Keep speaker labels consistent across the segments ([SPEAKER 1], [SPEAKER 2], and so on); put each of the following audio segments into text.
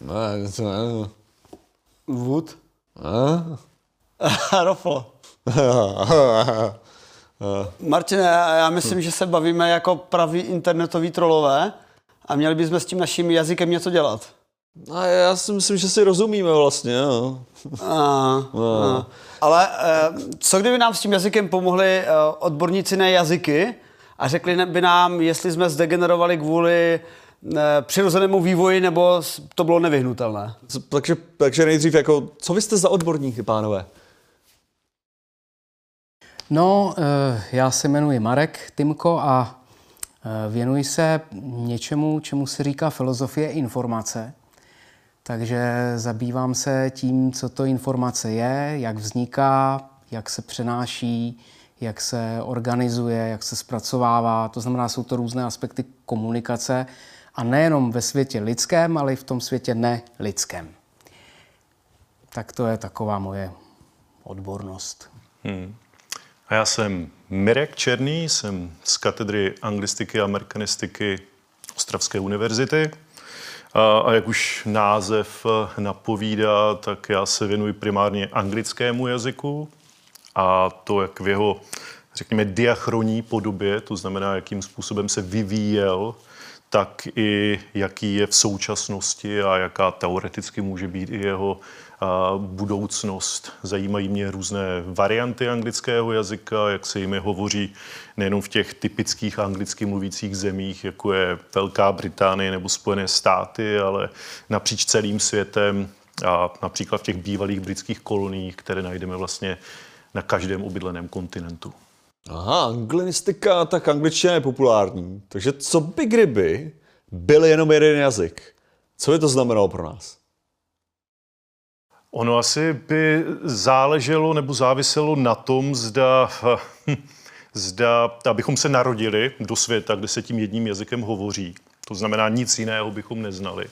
[SPEAKER 1] Ne.
[SPEAKER 2] Wood.
[SPEAKER 1] A?
[SPEAKER 2] Roflo. Martine, já myslím, že se bavíme jako praví internetoví trolové a měli bychom s tím naším jazykem něco dělat.
[SPEAKER 1] A já si myslím, že si rozumíme vlastně, jo.
[SPEAKER 2] A, a. Ale eh, co kdyby nám s tím jazykem pomohli eh, odborníci na jazyky a řekli by nám, jestli jsme zdegenerovali kvůli přirozenému vývoji, nebo to bylo nevyhnutelné.
[SPEAKER 1] Takže, takže nejdřív jako, co vy jste za odborníky, pánové?
[SPEAKER 3] No, eh, já se jmenuji Marek Timko a eh, věnuji se něčemu, čemu se říká filozofie informace. Takže zabývám se tím, co to informace je, jak vzniká, jak se přenáší, jak se organizuje, jak se zpracovává. To znamená, jsou to různé aspekty komunikace a nejenom ve světě lidském, ale i v tom světě nelidském. Tak to je taková moje odbornost.
[SPEAKER 4] A já jsem Mirek Černý, jsem z katedry anglistiky a amerikanistiky Ostravské univerzity. A, a jak už název eh, napovídá, tak já se věnuji primárně anglickému jazyku a to jak v jeho, řekněme, diachronní podobě, to znamená, jakým způsobem se vyvíjel, tak i jaký je v současnosti a jaká teoreticky může být i jeho budoucnost. Zajímají mě různé varianty anglického jazyka, jak se jimi hovoří nejenom v těch typických anglicky mluvících zemích, jako je Velká Británie nebo Spojené státy, ale napříč celým světem a například v těch bývalých britských koloniích, které najdeme vlastně na každém obydleném kontinentu.
[SPEAKER 1] Aha, anglinistika, tak angličtina je populární. Takže co by kdyby byl jenom jeden jazyk? Co by to znamenalo pro nás?
[SPEAKER 4] Ono asi by záleželo nebo záviselo na tom, zda, zda abychom se narodili do světa, kde se tím jedním jazykem hovoří. To znamená, nic jiného bychom neznali.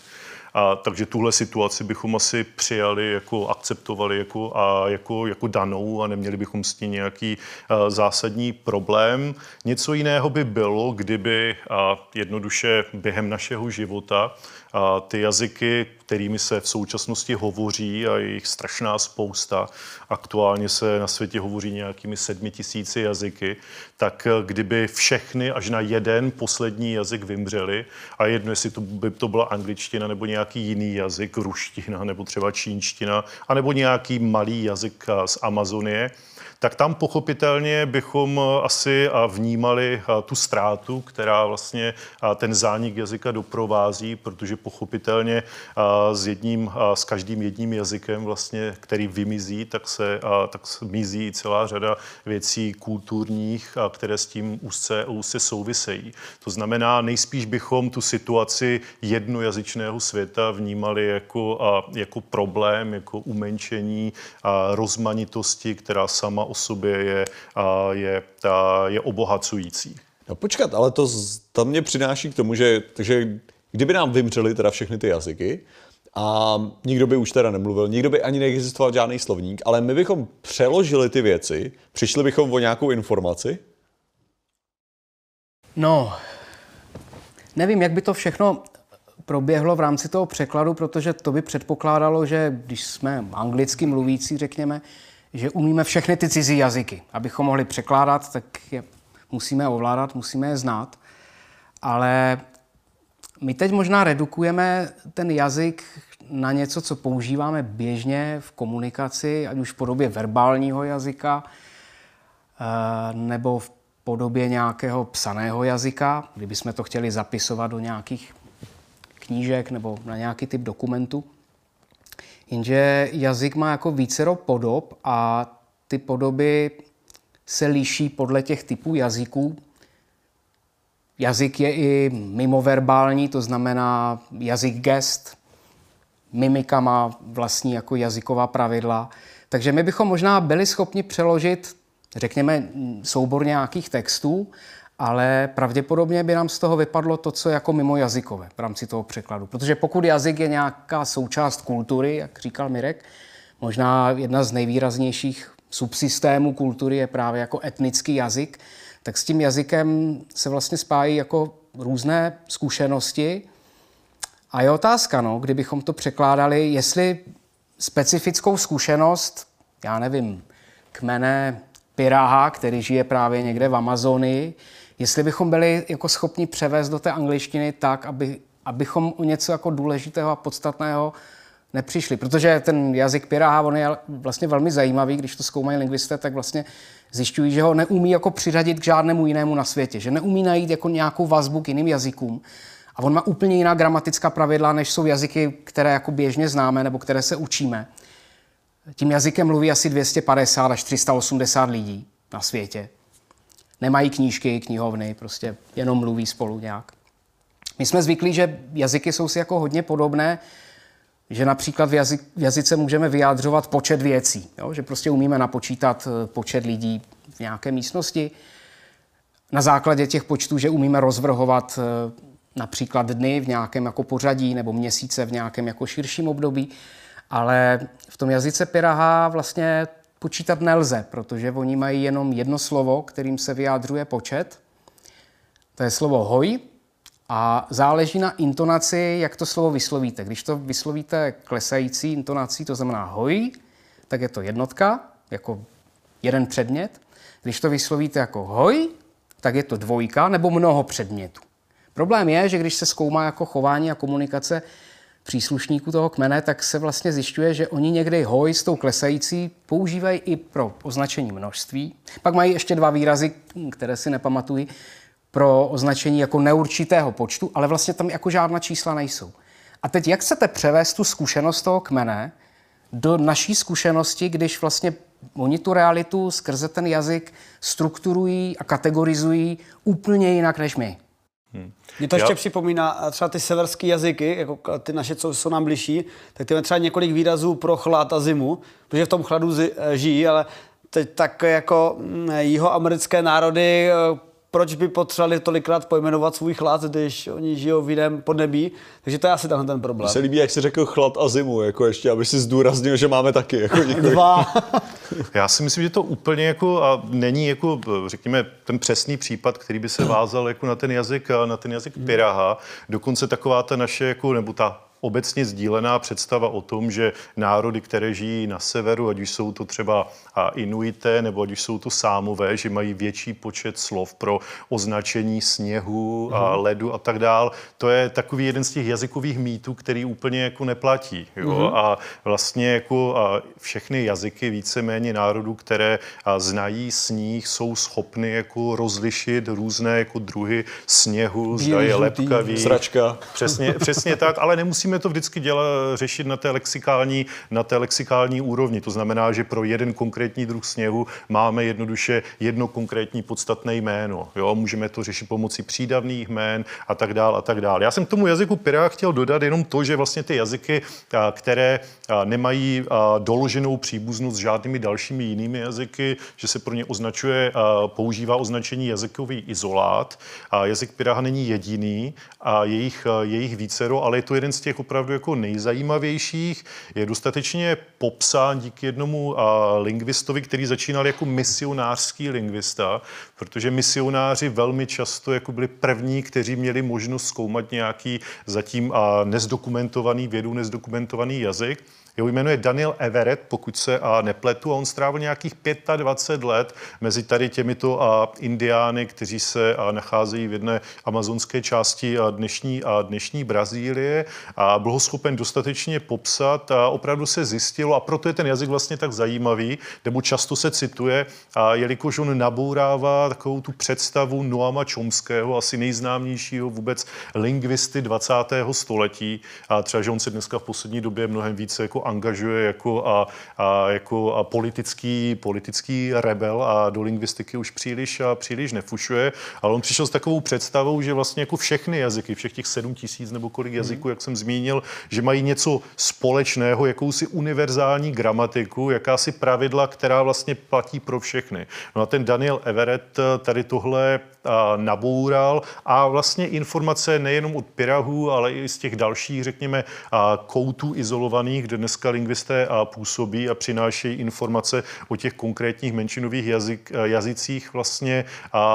[SPEAKER 4] A, takže tuhle situaci bychom asi přijali, jako akceptovali jako, a jako, jako danou a neměli bychom s tím nějaký a, zásadní problém. Něco jiného by bylo, kdyby a, jednoduše během našeho života ty jazyky, kterými se v současnosti hovoří a je jich strašná spousta, aktuálně se na světě hovoří nějakými sedmi tisíci jazyky, tak eh, kdyby všechny až na jeden poslední jazyk vymřeli a jedno, jestli to by to byla angličtina nebo nějaký jiný jazyk, ruština nebo třeba čínština, anebo nějaký malý jazyk z Amazonie, tak tam pochopitelně bychom eh, asi a vnímali a, tu ztrátu, která vlastně ten zánik jazyka doprovází, protože pochopitelně s jedním, s každým jedním jazykem vlastně, který vymizí, tak se tak mizí celá řada věcí kulturních, které s tím úzce, úzce souvisejí. To znamená, nejspíš bychom tu situaci jednojazyčného světa vnímali jako, jako problém, jako umenšení rozmanitosti, která sama o sobě je, a, je, a, je obohacující.
[SPEAKER 1] No počkat, ale to, to mě přináší k tomu, že takže kdyby nám vymřely teda všechny ty jazyky a nikdo by už teda nemluvil, nikdo by ani neexistoval žádný slovník, ale my bychom přeložili ty věci, přišli bychom o nějakou informaci,
[SPEAKER 3] No, nevím, jak by to všechno proběhlo v rámci toho překladu, protože to by předpokládalo, že když jsme anglicky mluvící, řekněme, že umíme všechny ty cizí jazyky. Abychom mohli překládat, tak je musíme ovládat, musíme je znát. Ale my teď možná redukujeme ten jazyk na něco, co používáme běžně v komunikaci, ať už v podobě verbálního jazyka, eh, nebo v podobě nějakého psaného jazyka, kdybychom to chtěli zapisovat do nějakých knížek nebo na nějaký typ dokumentu. Jenže jazyk má jako vícero podob a ty podoby se liší podle těch typů jazyků. Jazyk je i mimoverbální, to znamená jazyk gest. Mimika má vlastní jako jazyková pravidla. Takže my bychom možná byli schopni přeložit, řekněme, soubor nějakých textů, ale pravděpodobně by nám z toho vypadlo to, co je jako mimojazykové v rámci toho překladu. Protože pokud jazyk je nějaká součást kultury, jak říkal Mirek, možná jedna z nejvýraznějších subsystémů kultury je právě jako etnický jazyk, tak s tím jazykem se vlastně spájí jako různé zkušenosti A je otázka, no, kdybychom to překládali, jestli specifickou zkušenost, já nevím, kmene Piraha, který žije právě někde v Amazonii, jestli bychom byli jako schopni převést do té angličtiny tak, aby, abychom o něco jako důležitého a podstatného nepřišli. Protože ten jazyk Piraha, on je vlastně velmi zajímavý, když to zkoumají lingvisté, tak vlastně zjišťují, že ho neumí jako přiřadit k žádnému jinému na světě, že neumí najít jako nějakou vazbu k jiným jazykům. A on má úplně jiná gramatická pravidla, než jsou jazyky, které jako běžně známe nebo které se učíme. Tím jazykem mluví asi 250 až 380 lidí na světě. Nemají knížky, knihovny, prostě jenom mluví spolu nějak. My jsme zvyklí, že jazyky jsou si jako hodně podobné, že například v, jazyk, v jazyce můžeme vyjádřovat počet věcí, jo? že prostě umíme napočítat eh, počet lidí v nějaké místnosti. Na základě těch počtů, že umíme rozvrhovat eh, například dny v nějakém jako pořadí nebo měsíce v nějakém jako širším období, ale v tom jazyce Piraha vlastně počítat nelze, protože oni mají jenom jedno slovo, kterým se vyjádřuje počet. To je slovo hoj a záleží na intonaci, jak to slovo vyslovíte. Když to vyslovíte klesající intonací, to znamená hoj, tak je to jednotka, jako jeden předmět. Když to vyslovíte jako hoj, tak je to dvojka nebo mnoho předmětů. Problém je, že když se zkoumá jako chování a komunikace příslušníků toho kmene, tak se vlastně zjišťuje, že oni někdy hoj s tou klesající používají i pro označení množství. Pak mají ještě dva výrazy, které si nepamatují, pro označení jako neurčitého počtu, ale vlastně tam jako žádná čísla nejsou. A teď jak chcete převést tu zkušenost toho kmene do naší zkušenosti, když vlastně oni tu realitu skrze ten jazyk strukturují a kategorizují úplně jinak než my.
[SPEAKER 2] Hmm. Mě to ještě Já... připomíná třeba ty severské jazyky, jako ty naše, co jsou nám bližší, tak ty máme třeba několik výrazů pro chlad a zimu, protože v tom chladu zi, žijí, ale teď tak jako mm, jihoamerické národy proč by potřebovali tolikrát pojmenovat svůj chlad, když oni žijou v jiném podnebí. Takže to je asi tenhle ten problém.
[SPEAKER 1] Mně se líbí, jak jsi řekl chlad a zimu, jako ještě, aby si zdůraznil, že máme taky. Jako
[SPEAKER 2] Dva.
[SPEAKER 4] Já si myslím, že to úplně jako a není jako, řekněme, ten přesný případ, který by se vázal jako na ten jazyk, na ten jazyk Piraha. Dokonce taková ta naše, jako, nebo ta obecně sdílená představa o tom, že národy, které žijí na severu, ať už jsou to třeba Inuité nebo ať už jsou to Sámové, že mají větší počet slov pro označení sněhu a mhm. ledu a tak dál, to je takový jeden z těch jazykových mýtů, který úplně jako neplatí. Jo? Mm-hmm. A vlastně jako a všechny jazyky víceméně národů, které znají sníh, jsou schopny jako rozlišit různé jako druhy sněhu, zda je lepkavý.
[SPEAKER 1] Sračka.
[SPEAKER 4] Přesně, přesně tak, ale nemusí musíme to vždycky dělat, řešit na té, lexikální, na té lexikální úrovni. To znamená, že pro jeden konkrétní druh sněhu máme jednoduše jedno konkrétní podstatné jméno. Jo? Můžeme to řešit pomocí přídavných jmén a tak dál a tak dál. Já jsem k tomu jazyku Pirá chtěl dodat jenom to, že vlastně ty jazyky, které nemají doloženou příbuznost s žádnými dalšími jinými jazyky, že se pro ně označuje, používá označení jazykový izolát. Jazyk Piraha není jediný a jejich, jejich vícero, ale je to jeden z těch opravdu jako nejzajímavějších. Je dostatečně popsán díky jednomu lingvistovi, který začínal jako misionářský lingvista, protože misionáři velmi často jako byli první, kteří měli možnost zkoumat nějaký zatím nezdokumentovaný vědu, nezdokumentovaný jazyk. Jeho jméno je Daniel Everett, pokud se a nepletu, a on strávil nějakých 25 let mezi tady těmito a indiány, kteří se a nacházejí v jedné amazonské části a dnešní, a dnešní Brazílie a byl ho schopen dostatečně popsat a opravdu se zjistilo, a proto je ten jazyk vlastně tak zajímavý, nebo často se cituje, a jelikož on nabourává takovou tu představu Noama Chomského, asi nejznámějšího vůbec lingvisty 20. století, a třeba, že on se dneska v poslední době mnohem více jako angažuje jako, a, a, jako a politický, politický rebel a do lingvistiky už příliš, a příliš nefušuje, ale on přišel s takovou představou, že vlastně jako všechny jazyky, všech těch sedm tisíc nebo kolik jazyků, jak jsem zmínil, že mají něco společného, jakousi univerzální gramatiku, jakási pravidla, která vlastně platí pro všechny. No a ten Daniel Everett tady tohle naboural a vlastně informace nejenom od Pirahu, ale i z těch dalších, řekněme, koutů izolovaných, kde dneska lingvisté působí a přinášejí informace o těch konkrétních menšinových jazyk, jazycích, vlastně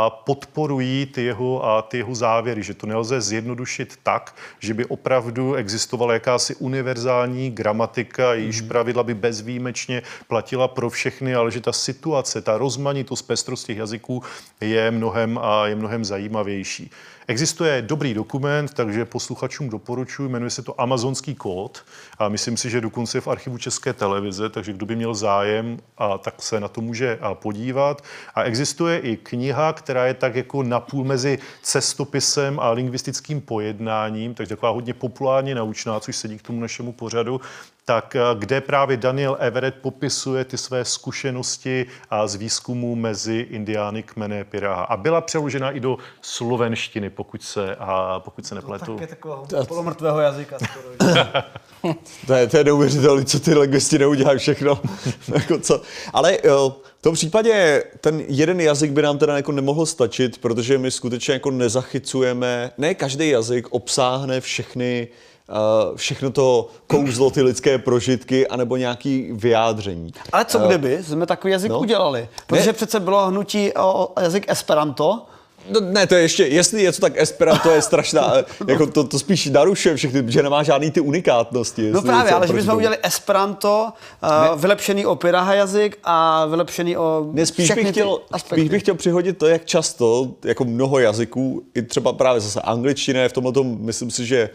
[SPEAKER 4] podporují ty jeho, ty jeho závěry, že to nelze zjednodušit tak, že by opravdu existovala jakási univerzální gramatika, jejíž
[SPEAKER 2] Mhm.
[SPEAKER 4] pravidla by bezvýjimečně platila pro všechny, ale že ta situace, ta rozmanitost, pestrost těch jazyků je mnohem a je mnohem zajímavější. Existuje dobrý dokument, takže posluchačům doporučuji, jmenuje se to Amazonský kód a myslím si, že dokonce je v archivu České televize, takže kdo by měl zájem, a tak se na to může podívat. A existuje i kniha, která je tak jako napůl mezi cestopisem a lingvistickým pojednáním, takže taková hodně populárně naučná, což sedí k tomu našemu pořadu, tak a, kde právě Daniel Everett popisuje ty své zkušenosti a z výzkumu mezi indiány kmene Piraha. A byla přeložena i do slovenštiny, pokud se, a pokud se nepletu.
[SPEAKER 2] Tak je takového polomrtvého jazyka skoro.
[SPEAKER 1] To je, to je neuvěřitelné, co ty lingvisti neudělají všechno. jako co. Ale jo, v tom případě ten jeden jazyk by nám teda jako nemohl stačit, protože my skutečně jako nezachycujeme, ne každý jazyk obsáhne všechny uh, všechno to kouzlo, ty lidské prožitky, anebo nějaký vyjádření.
[SPEAKER 2] Ale co kdyby jsme takový jazyk
[SPEAKER 1] no.
[SPEAKER 2] udělali? Protože
[SPEAKER 1] Ne.
[SPEAKER 2] přece bylo hnutí o jazyk Esperanto,
[SPEAKER 1] No, ne, to je ještě, jestli je to tak Esperanto je strašná, jako to, to spíš narušuje všechny, že nemá žádný ty unikátnosti.
[SPEAKER 2] No právě, ale že bychom udělali Esperanto, uh, vylepšený o Piraha jazyk a vylepšený o
[SPEAKER 1] Ne, spíš bych, chtěl, spíš bych chtěl přihodit to, jak často, jako mnoho jazyků, i třeba právě zase angličtina je v tomhle tom, myslím si, že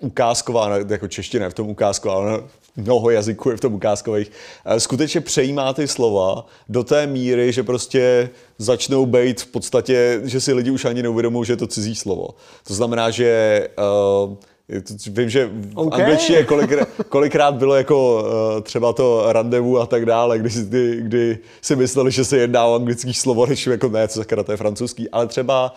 [SPEAKER 1] ukázková, jako čeština je v tom ukázková, ale mnoho jazyků je v tom ukázkových, eh, skutečně přejímá ty slova do té míry, že prostě začnou být v podstatě, že si lidi už ani neuvědomují, že je to cizí slovo. To znamená, že uh, Vím, že v
[SPEAKER 2] OK.
[SPEAKER 1] okay. angličtině kolikrát, kolikrát bylo jako uh, třeba to randevu a tak dále, kdy, si- kdy, kdy si mysleli, že se jedná o anglický slovo, než jako ne, co sakra, to je francouzský, ale třeba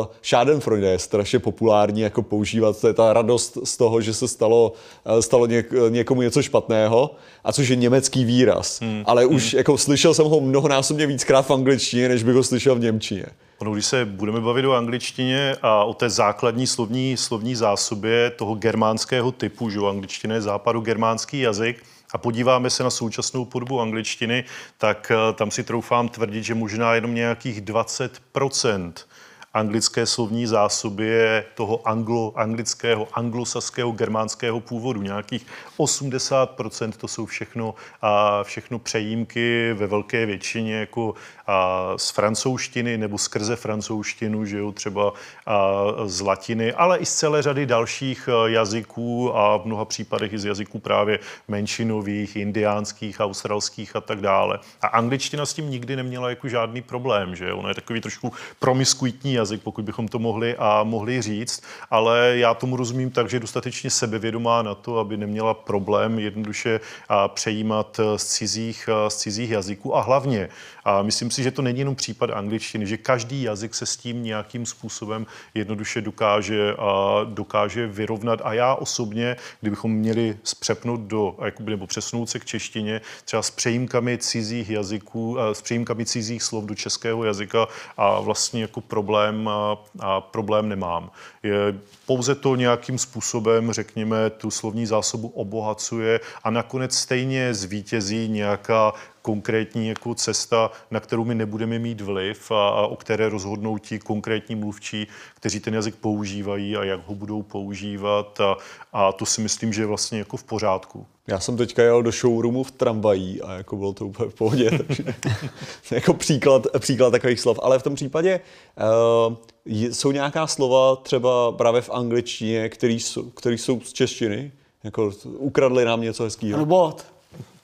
[SPEAKER 1] uh, Schadenfreude je strašně populární jako používat, to je ta radost z toho, že se stalo, uh, stalo něk, někomu něco špatného, a což je německý výraz, hmm. ale už jako slyšel jsem ho mnohonásobně víckrát v angličtině, než bych ho slyšel v němčině.
[SPEAKER 4] Ono, když se budeme bavit o angličtině a o té základní slovní, slovní zásobě toho germánského typu, že jo, angličtina je západogermánský jazyk, a podíváme se na současnou podobu angličtiny, tak eh, tam si troufám tvrdit, že možná jenom nějakých 20% anglické slovní zásoby je toho anglo, anglického, anglosaského, germánského původu. Nějakých 80% to jsou všechno, a všechno přejímky ve velké většině jako z francouzštiny nebo skrze francouzštinu, že jo, třeba z latiny, ale i z celé řady dalších a, jazyků a v mnoha případech i z jazyků právě menšinových, indiánských, australských a tak dále. A angličtina s tím nikdy neměla jako žádný problém, že jo? Ono je takový trošku promiskuitní jazyk, pokud bychom to mohli a mohli říct, ale já tomu rozumím tak, že je dostatečně sebevědomá na to, aby neměla problém jednoduše přejímat eh, z cizích, a, z cizích jazyků a hlavně, a myslím si, že to není jenom případ angličtiny, že každý jazyk se s tím nějakým způsobem jednoduše dokáže, a, dokáže vyrovnat a já osobně, kdybychom měli zpřepnout do, nebo přesnout se k češtině, třeba s přejímkami cizích jazyků, s přejímkami cizích slov do českého jazyka a vlastně jako problém, a problém nemám. Je, pouze to nějakým způsobem, řekněme, tu slovní zásobu obohacuje a nakonec stejně zvítězí nějaká konkrétní jako cesta, na kterou my nebudeme mít vliv a, a o které rozhodnou ti konkrétní mluvčí, kteří ten jazyk používají a jak ho budou používat a, a to si myslím, že je vlastně jako v pořádku.
[SPEAKER 1] Já jsem teďka jel do showroomu v tramvají a jako bylo to úplně v pohodě, takže jako příklad, příklad takových slov. Ale v tom případě uh, jsou nějaká slova třeba právě v angličtině, které jsou, který jsou z češtiny? Jako ukradli nám něco hezkého.
[SPEAKER 2] Robot.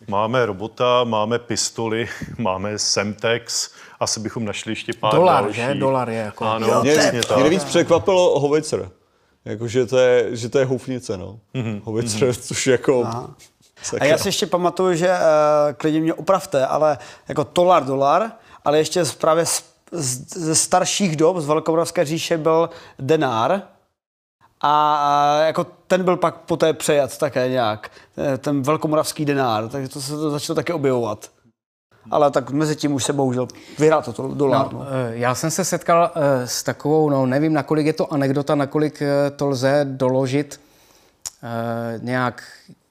[SPEAKER 4] Máme robota, máme pistoli, máme Semtex, asi bychom našli ještě pár
[SPEAKER 3] Dolar,
[SPEAKER 4] další.
[SPEAKER 3] že? Dolar je jako-
[SPEAKER 4] Ano,
[SPEAKER 2] Jo,
[SPEAKER 1] Mě,
[SPEAKER 4] přesně
[SPEAKER 1] mě
[SPEAKER 4] tak.
[SPEAKER 1] nejvíc překvapilo hovicer. Jako, že to je, že to je houfnice, no. Mm-hmm. Hovicer, což je jako...
[SPEAKER 2] A já si ještě pamatuju, že uh, klidně mě opravte, ale jako tolar, dolar, ale ještě právě z, z, ze starších dob, z Velkomoravské říše byl denár, a, jako ten byl pak poté přejat také nějak, eh, ten velkomoravský denár, takže to se to začalo také objevovat. Ale tak mezi tím už se bohužel vyhrál to, dolar. No,
[SPEAKER 3] No, eh, já jsem se setkal eh, s takovou, no nevím, nakolik je to anekdota, nakolik to lze doložit nějak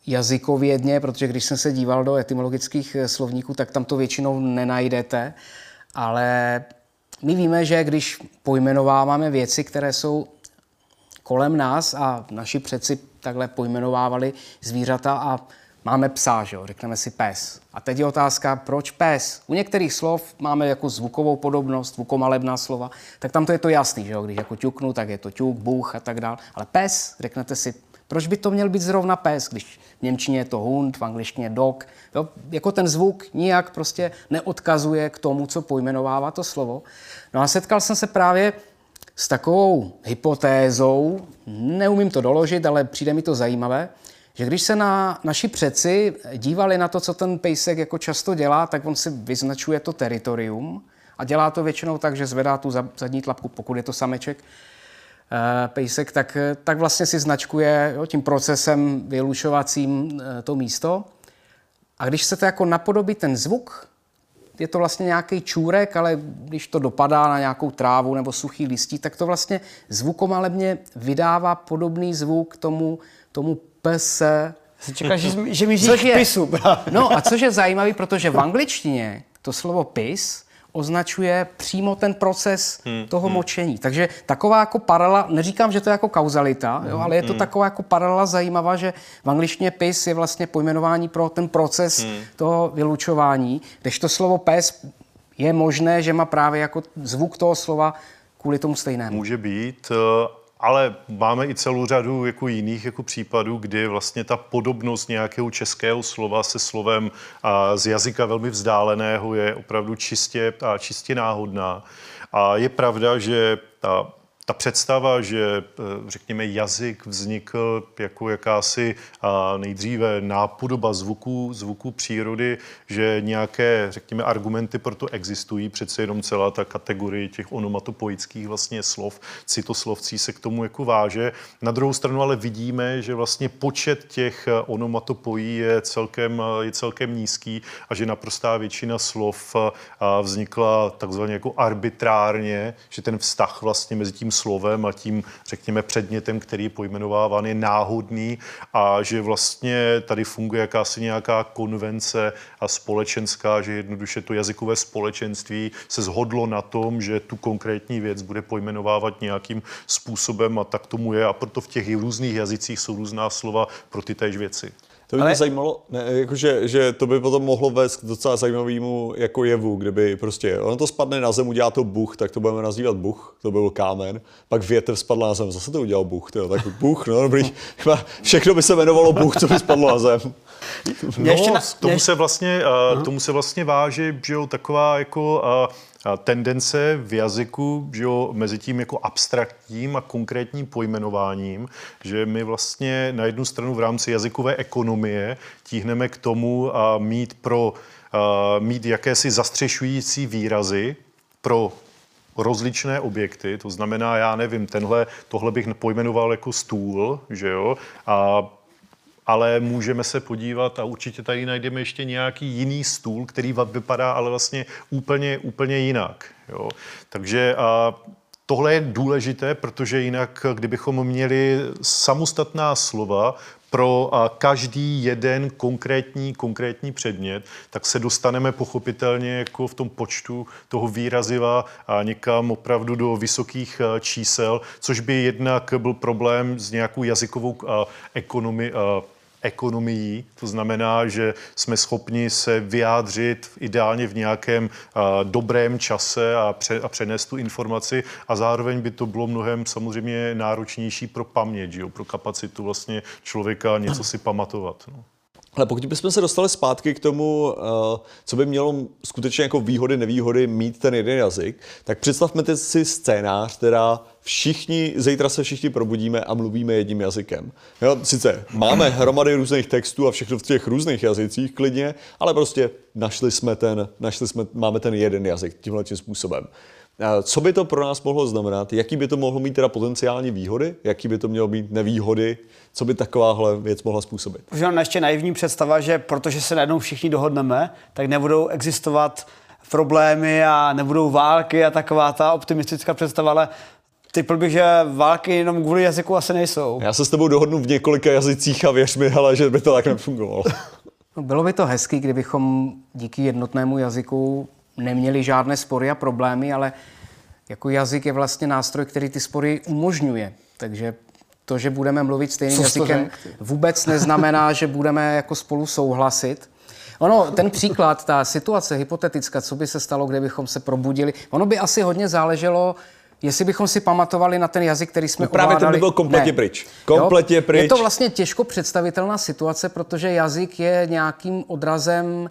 [SPEAKER 3] jazykovědně, protože když jsem se díval do etymologických slovníků, tak tam to většinou nenajdete, ale my víme, že když pojmenováváme věci, které jsou kolem nás a naši předci takhle pojmenovávali zvířata a máme psa, že jo? řekneme si pes. A teď je otázka, proč pes? U některých slov máme jako zvukovou podobnost, zvukomalebná slova, tak tam to je to jasný, že jo? když jako ťuknu, tak je to ťuk, bůh a tak dále. Ale pes, řeknete si, proč by to měl být zrovna pes, když v Němčině je to hund, v angličtině dog. Jo? Jako ten zvuk nijak prostě neodkazuje k tomu, co pojmenovává to slovo. No a setkal jsem se právě s takovou hypotézou, neumím to doložit, ale přijde mi to zajímavé, že když se na naši přeci dívali na to, co ten pejsek jako často dělá, tak on si vyznačuje to teritorium a dělá to většinou tak, že zvedá tu zadní tlapku, pokud je to sameček, pejsek, tak, tak vlastně si značkuje jo, tím procesem vylučovacím eh, to místo. A když se to jako napodobí ten zvuk, je to vlastně nějaký čůrek, ale když to dopadá na nějakou trávu nebo suchý listí, tak to vlastně zvukomalebně vydává podobný zvuk tomu, tomu pese.
[SPEAKER 2] Čekáš, že, že mi říkáš pisu.
[SPEAKER 3] no a což je zajímavé, protože v angličtině to slovo pis označuje přímo ten proces hmm, toho hmm. močení. Takže taková jako paralela, neříkám, že to je jako kauzalita, hmm, jo, ale je to hmm. taková jako paralela zajímavá, že v angličtině pis je vlastně pojmenování pro ten proces hmm. toho vylučování, když to slovo pes je možné, že má právě jako zvuk toho slova kvůli tomu stejnému.
[SPEAKER 4] Může být, ale máme i celou řadu jako jiných jako případů, kdy vlastně ta podobnost nějakého českého slova se slovem a z jazyka velmi vzdáleného je opravdu čistě, a čistě náhodná. A je pravda, že ta ta představa, že eh, řekněme jazyk vznikl jako jakási nejdříve nápodoba zvuků, zvuků přírody, že nějaké, řekněme, argumenty pro to existují, přece jenom celá ta kategorie těch onomatopoických vlastně slov, citoslovcí se k tomu jako váže. Na druhou stranu ale vidíme, že vlastně počet těch eh, onomatopojí je celkem, eh, je celkem nízký a že naprostá většina slov vznikla takzvaně jako arbitrárně, že ten vztah vlastně mezi tím slovem a tím, řekněme, předmětem, který je pojmenováván, je náhodný a že vlastně tady funguje jakási nějaká konvence a společenská, že jednoduše to jazykové společenství se zhodlo na tom, že tu konkrétní věc bude pojmenovávat nějakým způsobem a tak tomu je a proto v těch různých jazycích jsou různá slova pro ty též věci.
[SPEAKER 1] To by Ale... mě zajímalo, ne, jakože, že to by potom mohlo vést k docela zajímavému jako jevu, kdyby prostě, ono to spadne na zem, udělá to buch, tak to budeme nazývat buch, to byl kámen, pak větr spadl na zem, zase to udělal buch, tyjo, tak buch, no dobrý, všechno by se jmenovalo buch, co by spadlo na zem.
[SPEAKER 4] No, ještě na, tomu, se vlastně, uh, tomu se vlastně váží, že jo, taková jako uh, tendence v jazyku, že jo, mezi tím jako abstraktním a konkrétním pojmenováním, že my vlastně na jednu stranu v rámci jazykové ekonomie tíhneme k tomu a mít pro mít jakési zastřešující výrazy pro rozličné objekty, to znamená, já nevím, tenhle, tohle bych pojmenoval jako stůl, že jo, a ale můžeme se podívat a určitě tady najdeme ještě nějaký jiný stůl, který vypadá ale vlastně úplně, úplně jinak. Jo. Takže a tohle je důležité, protože jinak, kdybychom měli samostatná slova pro každý jeden konkrétní, konkrétní předmět, tak se dostaneme pochopitelně jako v tom počtu toho výraziva a někam opravdu do vysokých čísel, což by jednak byl problém s nějakou jazykovou ekonomii, ekonomií. To znamená, že jsme schopni se vyjádřit ideálně v nějakém dobrém čase a, pře- a přenést tu informaci a zároveň by to bylo mnohem samozřejmě náročnější pro paměť, jo? pro kapacitu vlastně člověka něco si pamatovat. No.
[SPEAKER 1] Ale pokud bychom se dostali zpátky k tomu, eh, co by mělo skutečně jako výhody, nevýhody mít ten jeden jazyk, tak představme si scénář, teda všichni, zítra se všichni probudíme a mluvíme jedním jazykem. Jo, sice máme hromady různých textů a všechno v těch různých jazycích klidně, ale prostě našli jsme ten, našli jsme, máme ten jeden jazyk tímhle tím způsobem. Co by to pro nás mohlo znamenat? Jaký by to mohlo mít teda potenciální výhody? Jaký by to mělo být nevýhody? Co by takováhle věc mohla způsobit?
[SPEAKER 2] Možná ještě naivní představa, že protože se najednou všichni dohodneme, tak nebudou existovat problémy a nebudou války a taková ta optimistická představa, ale Typl bych, že války jenom kvůli jazyku asi nejsou.
[SPEAKER 1] Já se s tebou dohodnu v několika jazycích a věř mi, ale že by to tak nefungovalo.
[SPEAKER 3] No, bylo by to hezky, kdybychom díky jednotnému jazyku neměli žádné spory a problémy, ale jako jazyk je vlastně nástroj, který ty spory umožňuje. Takže to, že budeme mluvit stejným
[SPEAKER 2] Co to
[SPEAKER 3] jazykem, vůbec neznamená, že budeme jako spolu souhlasit. Ono, ten příklad, ta situace hypotetická, co by se stalo, kdybychom se probudili, ono by asi hodně záleželo, jestli bychom si pamatovali na ten jazyk, který jsme
[SPEAKER 1] No právě ten by
[SPEAKER 3] ovládali.
[SPEAKER 1] byl kompletně
[SPEAKER 3] Ne.
[SPEAKER 1] pryč. Kompletně
[SPEAKER 3] Jo?
[SPEAKER 1] pryč.
[SPEAKER 3] Je to vlastně těžko představitelná situace, protože jazyk je nějakým odrazem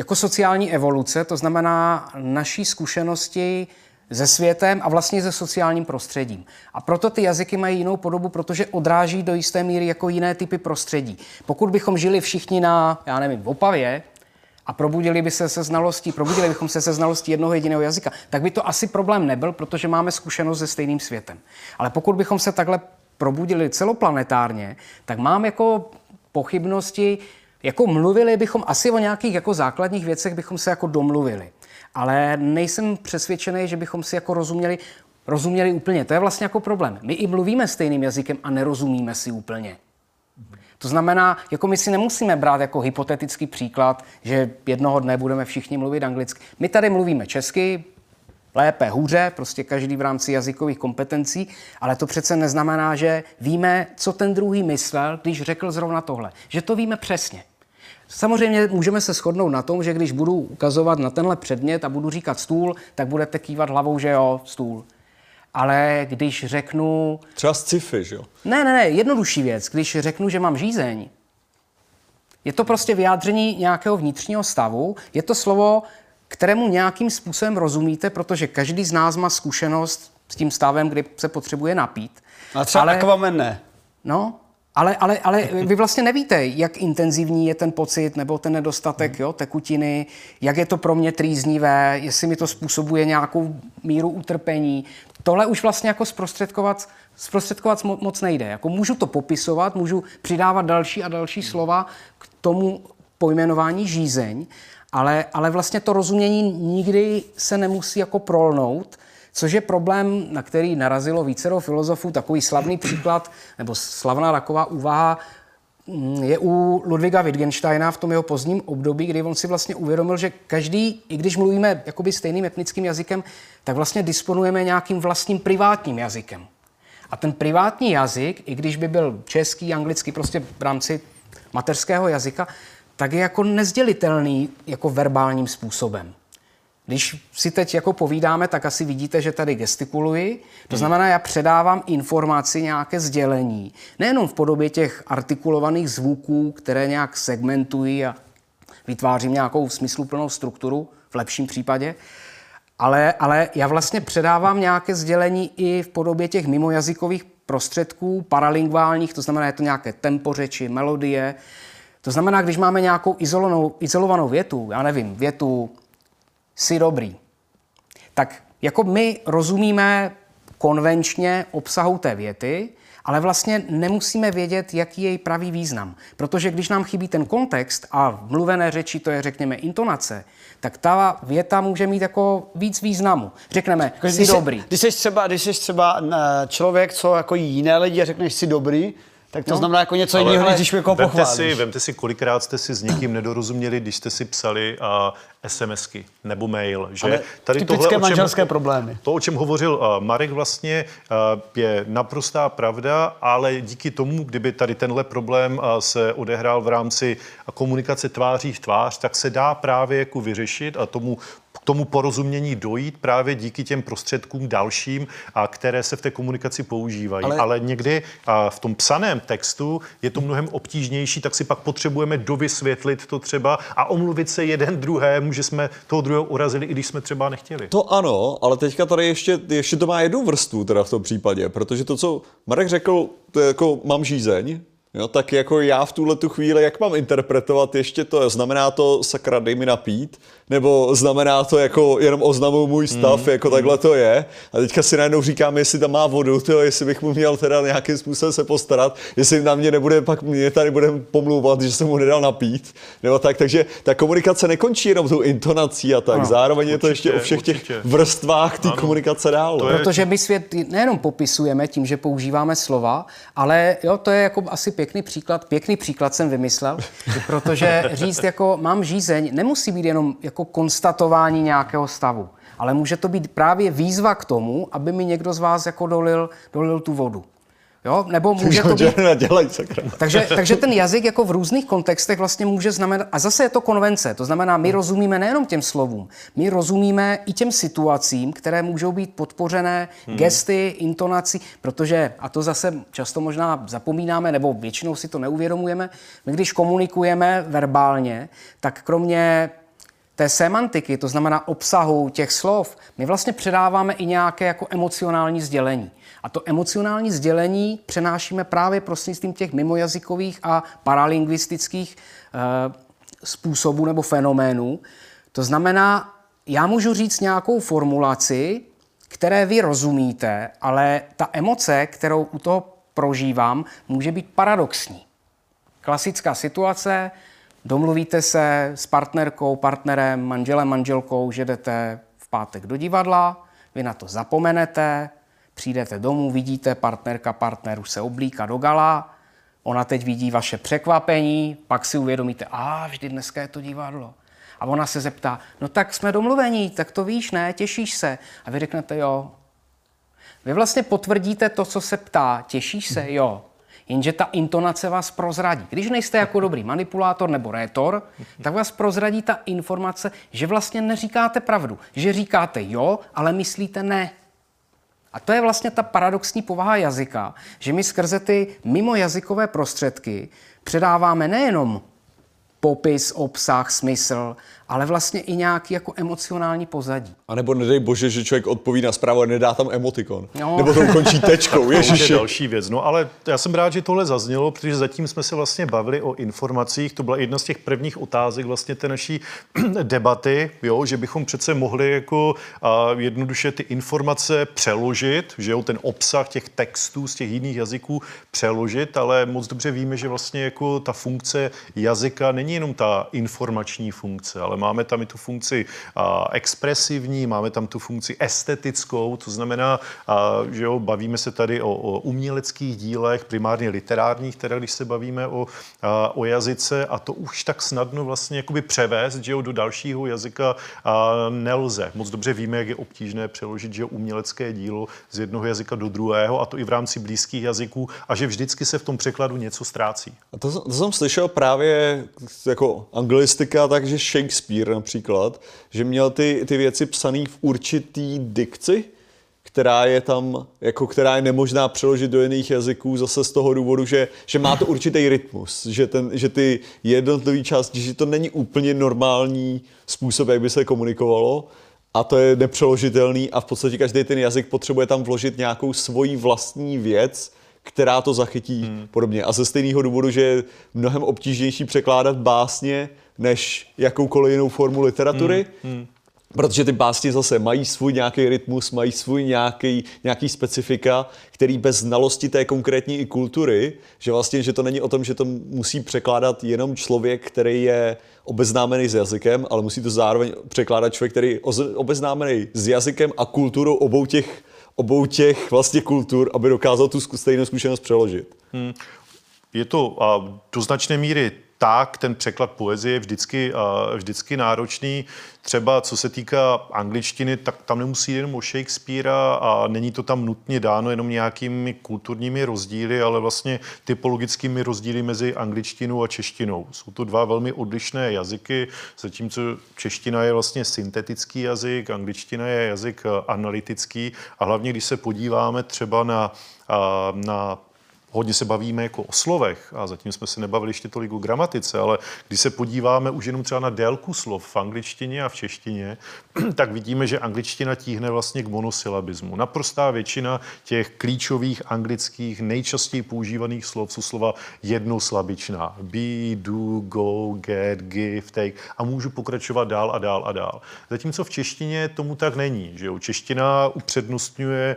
[SPEAKER 3] jako sociální evoluce, to znamená naší zkušenosti se světem a vlastně se sociálním prostředím. A proto ty jazyky mají jinou podobu, protože odráží do jisté míry jako jiné typy prostředí. Pokud bychom žili všichni na, já nevím, v Opavě a probudili by se se znalostí, probudili bychom se se znalostí jednoho jediného jazyka, tak by to asi problém nebyl, protože máme zkušenost se stejným světem. Ale pokud bychom se takhle probudili celoplanetárně, tak mám jako pochybnosti, jako mluvili bychom asi o nějakých jako základních věcech, bychom se jako domluvili. Ale nejsem přesvědčený, že bychom si jako rozuměli, rozuměli úplně. To je vlastně jako problém. My i mluvíme stejným jazykem a nerozumíme si úplně. To znamená, jako my si nemusíme brát jako hypotetický příklad, že jednoho dne budeme všichni mluvit anglicky. My tady mluvíme česky, lépe, hůře, prostě každý v rámci jazykových kompetencí, ale to přece neznamená, že víme, co ten druhý myslel, když řekl zrovna tohle. Že to víme přesně. Samozřejmě můžeme se shodnout na tom, že když budu ukazovat na tenhle předmět a budu říkat stůl, tak budete kývat hlavou, že jo, stůl. Ale když řeknu,
[SPEAKER 1] Třeba sci-fi, že jo?
[SPEAKER 3] ne, ne, ne, jednodušší věc. Když řeknu, že mám žízeň, je to prostě vyjádření nějakého vnitřního stavu. Je to slovo, kterému nějakým způsobem rozumíte, protože každý z nás má zkušenost s tím stavem, kdy se potřebuje napít.
[SPEAKER 2] A třeba ale... Aquaman ne.
[SPEAKER 3] No, ale, ale, ale vy vlastně nevíte, jak intenzivní je ten pocit nebo ten nedostatek jo, tekutiny, jak je to pro mě trýznivé, jestli mi to způsobuje nějakou míru utrpení. Tohle už vlastně jako zprostředkovat, zprostředkovat mo- moc nejde. Jako můžu to popisovat, můžu přidávat další a další slova k tomu pojmenování žízeň, ale, ale vlastně to rozumění nikdy se nemusí jako prolnout, Což je problém, na který narazilo vícero filozofů. Takový slavný příklad, nebo slavná taková úvaha mm, je u Ludviga Wittgensteina v tom jeho pozdním období, kdy on si vlastně uvědomil, že každý, i když mluvíme jakoby stejným etnickým jazykem, tak vlastně disponujeme nějakým vlastním privátním jazykem. A ten privátní jazyk, i když by byl český, anglický, prostě v rámci mateřského jazyka, tak je jako nezdělitelný jako verbálním způsobem. Když si teď jako povídáme, tak asi vidíte, že tady gestikuluji. To znamená, já předávám informaci, nějaké sdělení. Nejenom v podobě těch artikulovaných zvuků, které nějak segmentují a vytvářím nějakou smysluplnou strukturu, v lepším případě, ale, ale já vlastně předávám nějaké sdělení i v podobě těch mimojazykových prostředků, paralingválních, to znamená, je to nějaké tempo řeči, melodie. To znamená, když máme nějakou izolovanou, izolovanou větu, já nevím, větu jsi dobrý. Tak jako my rozumíme konvenčně obsahu té věty, ale vlastně nemusíme vědět, jaký je její pravý význam. Protože když nám chybí ten kontext a v mluvené řeči to je, řekněme, intonace, tak ta věta může mít jako víc významu. Řekneme, jsi
[SPEAKER 2] Když jsi-
[SPEAKER 3] dobrý.
[SPEAKER 2] Když jsi třeba, když jsi třeba eh, člověk, co jako jiné lidi a řekneš si dobrý, tak to no. znamená jako něco jiného, než když někoho
[SPEAKER 4] vemte
[SPEAKER 2] pochválíš.
[SPEAKER 4] si, vemte si, kolikrát jste si s někým nedorozuměli, když jste si psali uh, SMSky nebo mail. Že?
[SPEAKER 2] Ale typické manželské problémy.
[SPEAKER 4] To, o čem hovořil uh, Marek, vlastně uh, je naprostá pravda, ale díky tomu, kdyby tady tenhle problém uh, se odehrál v rámci komunikace tváří v tvář, tak se dá právě jako vyřešit a tomu k tomu porozumění dojít právě díky těm prostředkům dalším, a které se v té komunikaci používají. Ale,
[SPEAKER 1] Ale-
[SPEAKER 4] někdy a v tom psaném textu je to mnohem obtížnější, tak si pak potřebujeme dovysvětlit to třeba a omluvit se jeden druhému, že jsme toho druhého urazili, i když jsme třeba nechtěli.
[SPEAKER 1] To ano, ale teďka tady ještě, ještě to má jednu vrstvu teda v tom případě, protože to, co Marek řekl, to je jako mám žízeň, jo, tak jako já v tuhle tu chvíli, jak mám interpretovat ještě to, znamená to sakra dej mi napít, nebo znamená to jako jenom oznamuju můj stav, mm, jako takhle to je. A teďka si najednou říkám, jestli tam má vodu, tyjo, jestli bych mu měl teda nějakým způsobem se postarat, jestli na mě nebude, pak mě tady bude pomlouvat, že jsem mu nedal napít, nebo tak, takže ta komunikace nekončí jenom tou intonací a tak,
[SPEAKER 3] Ano,
[SPEAKER 1] zároveň je to ještě o
[SPEAKER 4] určitě,
[SPEAKER 1] všech těch
[SPEAKER 4] určitě.
[SPEAKER 1] vrstvách té komunikace dál.
[SPEAKER 4] To je-
[SPEAKER 3] Protože my svět nejenom popisujeme tím, že používáme slova, ale jo, to je jako asi pěkný příklad. Pěkný příklad jsem vymyslel, protože říct jako mám žízeň nemusí být jenom jako konstatování nějakého stavu, ale může to být právě výzva k tomu, aby mi někdo z vás jako dolil, dolil tu vodu. Jo? Nebo může to být...
[SPEAKER 1] Dělej, sakra.
[SPEAKER 3] Takže, takže ten jazyk jako v různých kontextech vlastně může znamenat, a zase je to konvence, to znamená, my rozumíme nejenom těm slovům, my rozumíme i těm situacím, které můžou být podpořené gesty, intonací, protože, a to zase často možná zapomínáme, nebo většinou si to neuvědomujeme, my když komunikujeme verbálně, tak kromě té semantiky, to znamená obsahu těch slov, my vlastně předáváme i nějaké jako emocionální sdělení. A to emocionální sdělení přenášíme právě prostřednictvím těch mimojazykových a paralingvistických e, způsobů nebo fenoménů. To znamená, já můžu říct nějakou formulaci, které vy rozumíte, ale ta emoce, kterou u toho prožívám, může být paradoxní. Klasická situace, domluvíte se s partnerkou, partnerem, manželem, manželkou, že jdete v pátek do divadla, vy na to zapomenete, přijdete domů, vidíte, partnerka, partner už se oblíká do gala, ona teď vidí vaše překvapení, pak si uvědomíte, a vždy dneska je to divadlo. A ona se zeptá, no tak jsme domluvení, tak to víš, ne, těšíš se. A vy řeknete, jo. Vy vlastně potvrdíte to, co se ptá, těšíš se, jo. Jenže ta intonace vás prozradí. Když nejste jako dobrý manipulátor nebo rétor, tak vás prozradí ta informace, že vlastně neříkáte pravdu. Že říkáte jo, ale myslíte ne. A to je vlastně ta paradoxní povaha jazyka, že my skrze ty mimojazykové prostředky předáváme nejenom popis, obsah, smysl, ale vlastně i nějaký jako emocionální pozadí.
[SPEAKER 1] A nebo nedej bože, že člověk odpoví na zprávu a nedá tam emotikon.
[SPEAKER 3] No.
[SPEAKER 1] Nebo to končí tečkou.
[SPEAKER 4] To je další věc. No ale já jsem rád, že tohle zaznělo, protože zatím jsme se vlastně bavili o informacích. To byla jedna z těch prvních otázek vlastně té naší debaty, jo, že bychom přece mohli jako a, jednoduše ty informace přeložit, že jo, ten obsah těch textů z těch jiných jazyků přeložit, ale moc dobře víme, že vlastně jako ta funkce jazyka není jenom ta informační funkce, ale máme tam i tu funkci expresivní, máme tam tu funkci estetickou, to znamená, že jo, bavíme se tady o, o uměleckých dílech, primárně literárních, teda když se bavíme o, o jazyce a to už tak snadno vlastně jakoby převést, že jo, do dalšího jazyka nelze. Moc dobře víme, jak je obtížné přeložit, že jo, umělecké dílo z jednoho jazyka do druhého a to i v rámci blízkých jazyků a že vždycky se v tom překladu něco ztrácí.
[SPEAKER 1] A to, to jsem slyšel právě jako anglistika, takže Shakespeare například, že měl ty, ty věci psané v určitý dikci, která je tam, jako která je nemožná přeložit do jiných jazyků zase z toho důvodu, že, že má to určitý rytmus, že, ten, že ty jednotlivé části, že to není úplně normální způsob, jak by se komunikovalo, a to je nepřeložitelný a v podstatě každý ten jazyk potřebuje tam vložit nějakou svoji vlastní věc, která to zachytí hmm. podobně. A ze stejného důvodu, že je mnohem obtížnější překládat básně než jakoukoliv jinou formu literatury, hmm. Hmm. Protože ty básně zase mají svůj nějaký rytmus, mají svůj nějaký, nějaký specifika, který bez znalosti té konkrétní i kultury, že vlastně, že to není o tom, že to musí překládat jenom člověk, který je obeznámený s jazykem, ale musí to zároveň překládat člověk, který je obeznámený s jazykem a kulturou obou těch, obou těch vlastně kultur, aby dokázal tu stejnou zkušenost přeložit. Hmm.
[SPEAKER 4] Je to a, do značné míry tak ten překlad poezie je vždycky, vždycky náročný. Třeba co se týká angličtiny, tak tam nemusí jenom o Shakespearea a není to tam nutně dáno jenom nějakými kulturními rozdíly, ale vlastně typologickými rozdíly mezi angličtinou a češtinou. Jsou to dva velmi odlišné jazyky, zatímco čeština je vlastně syntetický jazyk, angličtina je jazyk analytický a hlavně, když se podíváme třeba na, na hodně se bavíme jako o slovech a zatím jsme se nebavili ještě tolik o gramatice, ale když se podíváme už jenom třeba na délku slov v angličtině a v češtině, tak vidíme, že angličtina tíhne vlastně k monosilabismu. Naprostá většina těch klíčových anglických nejčastěji používaných slov jsou slova jednoslabičná. Be, do, go, get, give, take a můžu pokračovat dál a dál a dál. Zatímco v češtině tomu tak není. Že jo? Čeština upřednostňuje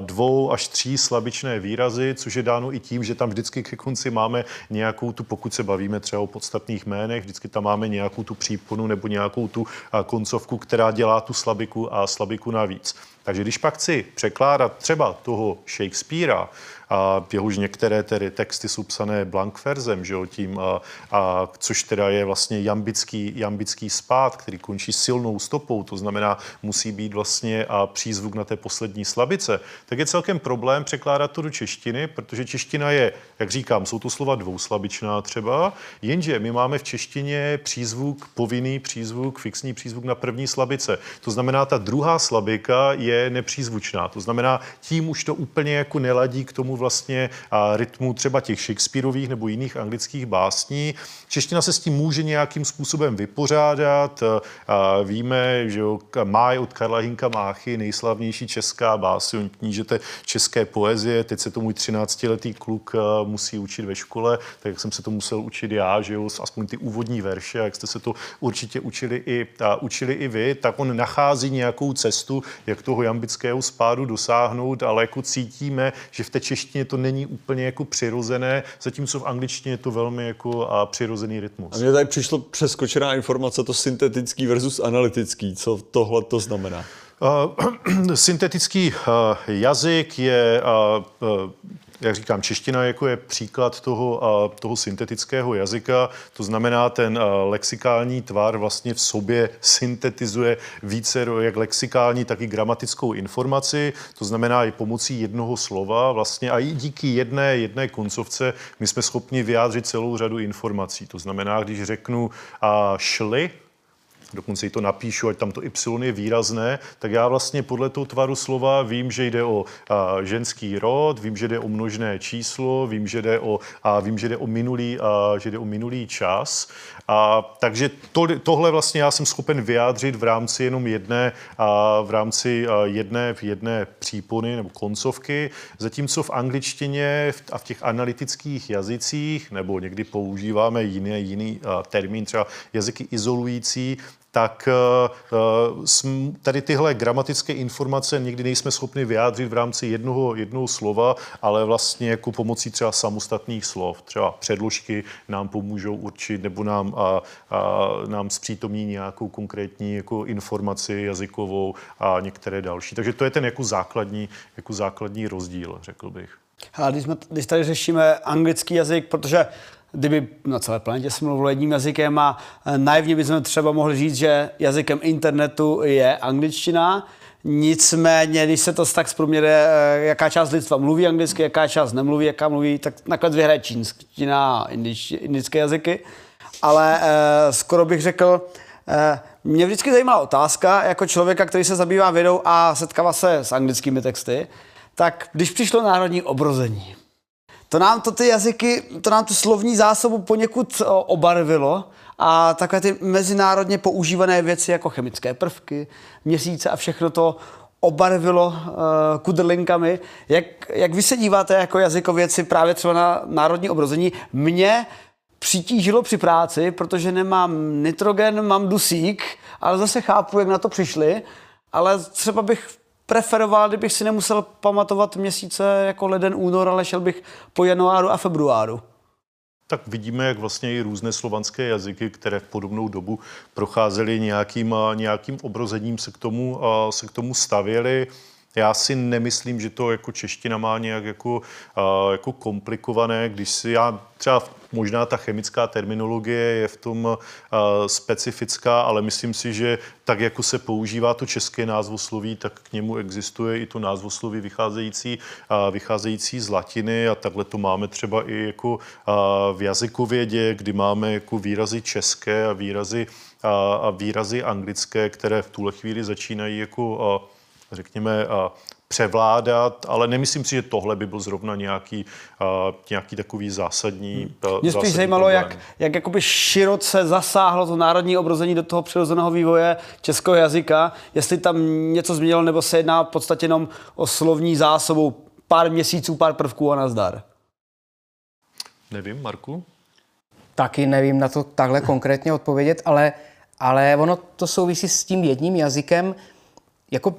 [SPEAKER 4] dvou až tří slabičné výrazy, což je dáno i tím, že tam vždycky ke konci máme nějakou tu, pokud se bavíme třeba o podstatných jménech, vždycky tam máme nějakou tu příponu nebo nějakou tu koncovku, která dělá tu slabiku a slabiku navíc. Takže když pak chci překládat třeba toho Shakespearea, a jehož některé tedy texty jsou psané blankverzem, že jo, tím, a, a, což teda je vlastně jambický, jambický spát, který končí silnou stopou, to znamená, musí být vlastně a přízvuk na té poslední slabice, tak je celkem problém překládat to do češtiny, protože čeština je, jak říkám, jsou to slova dvouslabičná třeba, jenže my máme v češtině přízvuk, povinný přízvuk, fixní přízvuk na první slabice. To znamená, ta druhá slabika je nepřízvučná. To znamená, tím už to úplně jako neladí k tomu vlastně rytmu třeba těch Shakespeareových nebo jiných anglických básní. Čeština se s tím může nějakým způsobem vypořádat. Víme, že Máj od Karla Hinka Máchy, nejslavnější česká básní knížete české poezie. Teď se to můj 13-letý kluk musí učit ve škole, tak jak jsem se to musel učit já, že jo, aspoň ty úvodní verše, jak jste se to určitě učili i, učili i vy, tak on nachází nějakou cestu, jak toho jambického spádu dosáhnout, ale jako cítíme, že v té češtině češtině to není úplně jako přirozené, zatímco v angličtině je to velmi jako a přirozený rytmus.
[SPEAKER 1] A mně tady přišlo přeskočená informace, to syntetický versus analytický. Co tohle to znamená?
[SPEAKER 4] Uh, syntetický uh, jazyk je uh, uh, jak říkám, čeština jako je příklad toho, toho syntetického jazyka, to znamená, ten lexikální tvar vlastně v sobě syntetizuje více jak lexikální, tak i gramatickou informaci, to znamená i pomocí jednoho slova vlastně a i díky jedné, jedné koncovce my jsme schopni vyjádřit celou řadu informací. To znamená, když řeknu šli, dokonce i to napíšu, ať tam to Y je výrazné, tak já vlastně podle toho tvaru slova vím, že jde o a, ženský rod, vím, že jde o množné číslo, vím, že jde o, a vím, že jde o minulý, a, že jde o minulý čas. A, takže to, tohle vlastně já jsem schopen vyjádřit v rámci jenom jedné, a, v rámci jedné, jedné přípony nebo koncovky, zatímco v angličtině a v těch analytických jazycích, nebo někdy používáme jiný, jiný termín, třeba jazyky izolující, tak eh, eh, tady tyhle gramatické informace někdy nejsme schopni vyjádřit v rámci jednoho, jednoho slova, ale vlastně jako pomocí třeba samostatných slov. Třeba předložky nám pomůžou určit nebo nám, a, a, nám zpřítomní nějakou konkrétní jako informaci jazykovou a některé další. Takže to je ten jako základní, jako základní rozdíl, řekl bych.
[SPEAKER 2] A když, jsme, když tady řešíme anglický jazyk, protože kdyby na celé planetě se mluvilo jedním jazykem a eh, naivně bychom třeba mohli říct, že jazykem internetu je angličtina, Nicméně, když se to tak zprůměruje, eh, jaká část lidstva mluví anglicky, jaká část nemluví, jaká mluví, tak nakonec vyhraje čínstina a indické jazyky. Ale eh, skoro bych řekl, eh, mě vždycky zajímala otázka, jako člověka, který se zabývá vědou a setkává se s anglickými texty, tak když přišlo národní obrození, to nám to ty jazyky, to nám tu slovní zásobu poněkud obarvilo a takové ty mezinárodně používané věci jako chemické prvky, měsíce a všechno to obarvilo uh, kudrlinkami. Jak, jak vy se díváte jako jazykověci právě třeba na národní obrození? Mě přitížilo při práci, protože nemám nitrogen, mám dusík, ale zase chápu, jak na to přišli, ale třeba bych preferoval, kdybych si nemusel pamatovat měsíce jako leden, únor, ale šel bych po januáru a februáru.
[SPEAKER 4] Tak vidíme, jak vlastně i různé slovanské jazyky, které v podobnou dobu procházely nějakým, nějakým obrozením, se k tomu, se k tomu stavěly. Já si nemyslím, že to jako čeština má nějak jako, jako komplikované, když si já třeba možná ta chemická terminologie je v tom uh, specifická, ale myslím si, že tak, jako se používá to české názvosloví, tak k němu existuje i to názvosloví vycházející, uh, vycházející z latiny a takhle to máme třeba i jako uh, v jazykovědě, kdy máme jako výrazy české a výrazy, a výrazy anglické, které v tuhle chvíli začínají jako řekněme, převládat, ale nemyslím si, že tohle by byl zrovna nějaký, uh, nějaký takový zásadní
[SPEAKER 2] hmm. Mě spíš zajímalo, problém. jak, jak jakoby široce zasáhlo to národní obrození do toho přirozeného vývoje českého jazyka, jestli tam něco změnilo, nebo se jedná v podstatě jenom o slovní zásobu pár měsíců, pár prvků a nazdar.
[SPEAKER 4] Nevím, Marku?
[SPEAKER 3] Taky nevím na to takhle konkrétně odpovědět, ale, ale ono to souvisí s tím jedním jazykem. Jako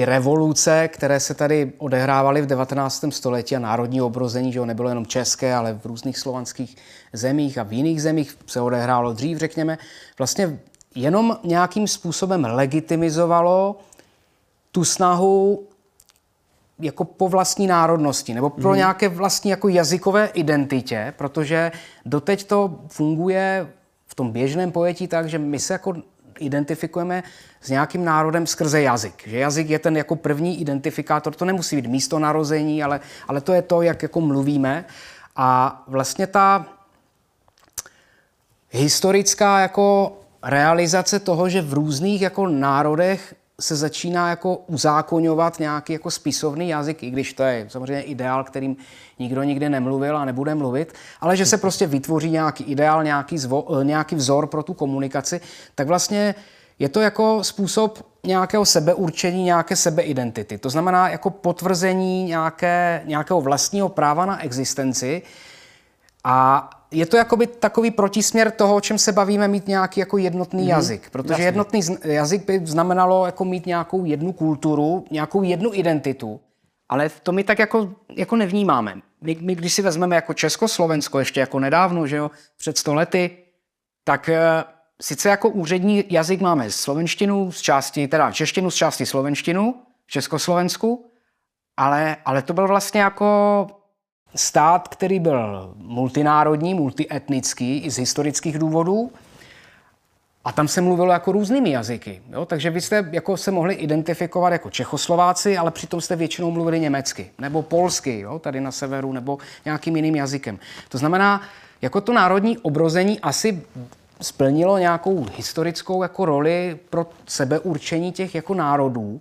[SPEAKER 3] ty revoluce, které se tady odehrávaly v 19. století a národní obrození, že jo, nebylo jenom české, ale v různých slovanských zemích a v jiných zemích se odehrálo dřív, řekněme, vlastně jenom nějakým způsobem legitimizovalo tu snahu jako po vlastní národnosti nebo pro mm. nějaké vlastní jako jazykové identitě, protože doteď to funguje v tom běžném pojetí tak, že my se jako identifikujeme s nějakým národem skrze jazyk. Že jazyk je ten jako první identifikátor, to nemusí být místo narození, ale, ale to je to, jak jako mluvíme. A vlastně ta historická jako realizace toho, že v různých jako národech se začíná jako uzákonňovat nějaký jako spisovný jazyk, i když to je samozřejmě ideál, kterým nikdo nikdy nemluvil a nebude mluvit, ale že se prostě vytvoří nějaký ideál, nějaký, zvo, nějaký vzor pro tu komunikaci, tak vlastně je to jako způsob nějakého sebeurčení, nějaké sebeidentity. To znamená jako potvrzení nějaké, nějakého vlastního práva na existenci a je to jakoby takový protisměr toho, o čem se bavíme, mít nějaký jako jednotný mm-hmm. jazyk. Protože Jasně. jednotný jazyk by znamenalo jako mít nějakou jednu kulturu, nějakou jednu identitu. Ale to my tak jako, jako nevnímáme. My, my, když si vezmeme jako Československo, ještě jako nedávno, že jo, před stolety, tak e, sice jako úřední jazyk máme slovenštinu z části, teda češtinu z části slovenštinu v Československu, ale, ale to byl vlastně jako stát, který byl multinárodní, multietnický i z historických důvodů. A tam se mluvilo jako různými jazyky. Jo? Takže vy jste jako se mohli identifikovat jako Čechoslováci, ale přitom jste většinou mluvili německy nebo polsky, jo? tady na severu, nebo nějakým jiným jazykem. To znamená, jako to národní obrození asi splnilo nějakou historickou jako roli pro sebeurčení těch jako národů,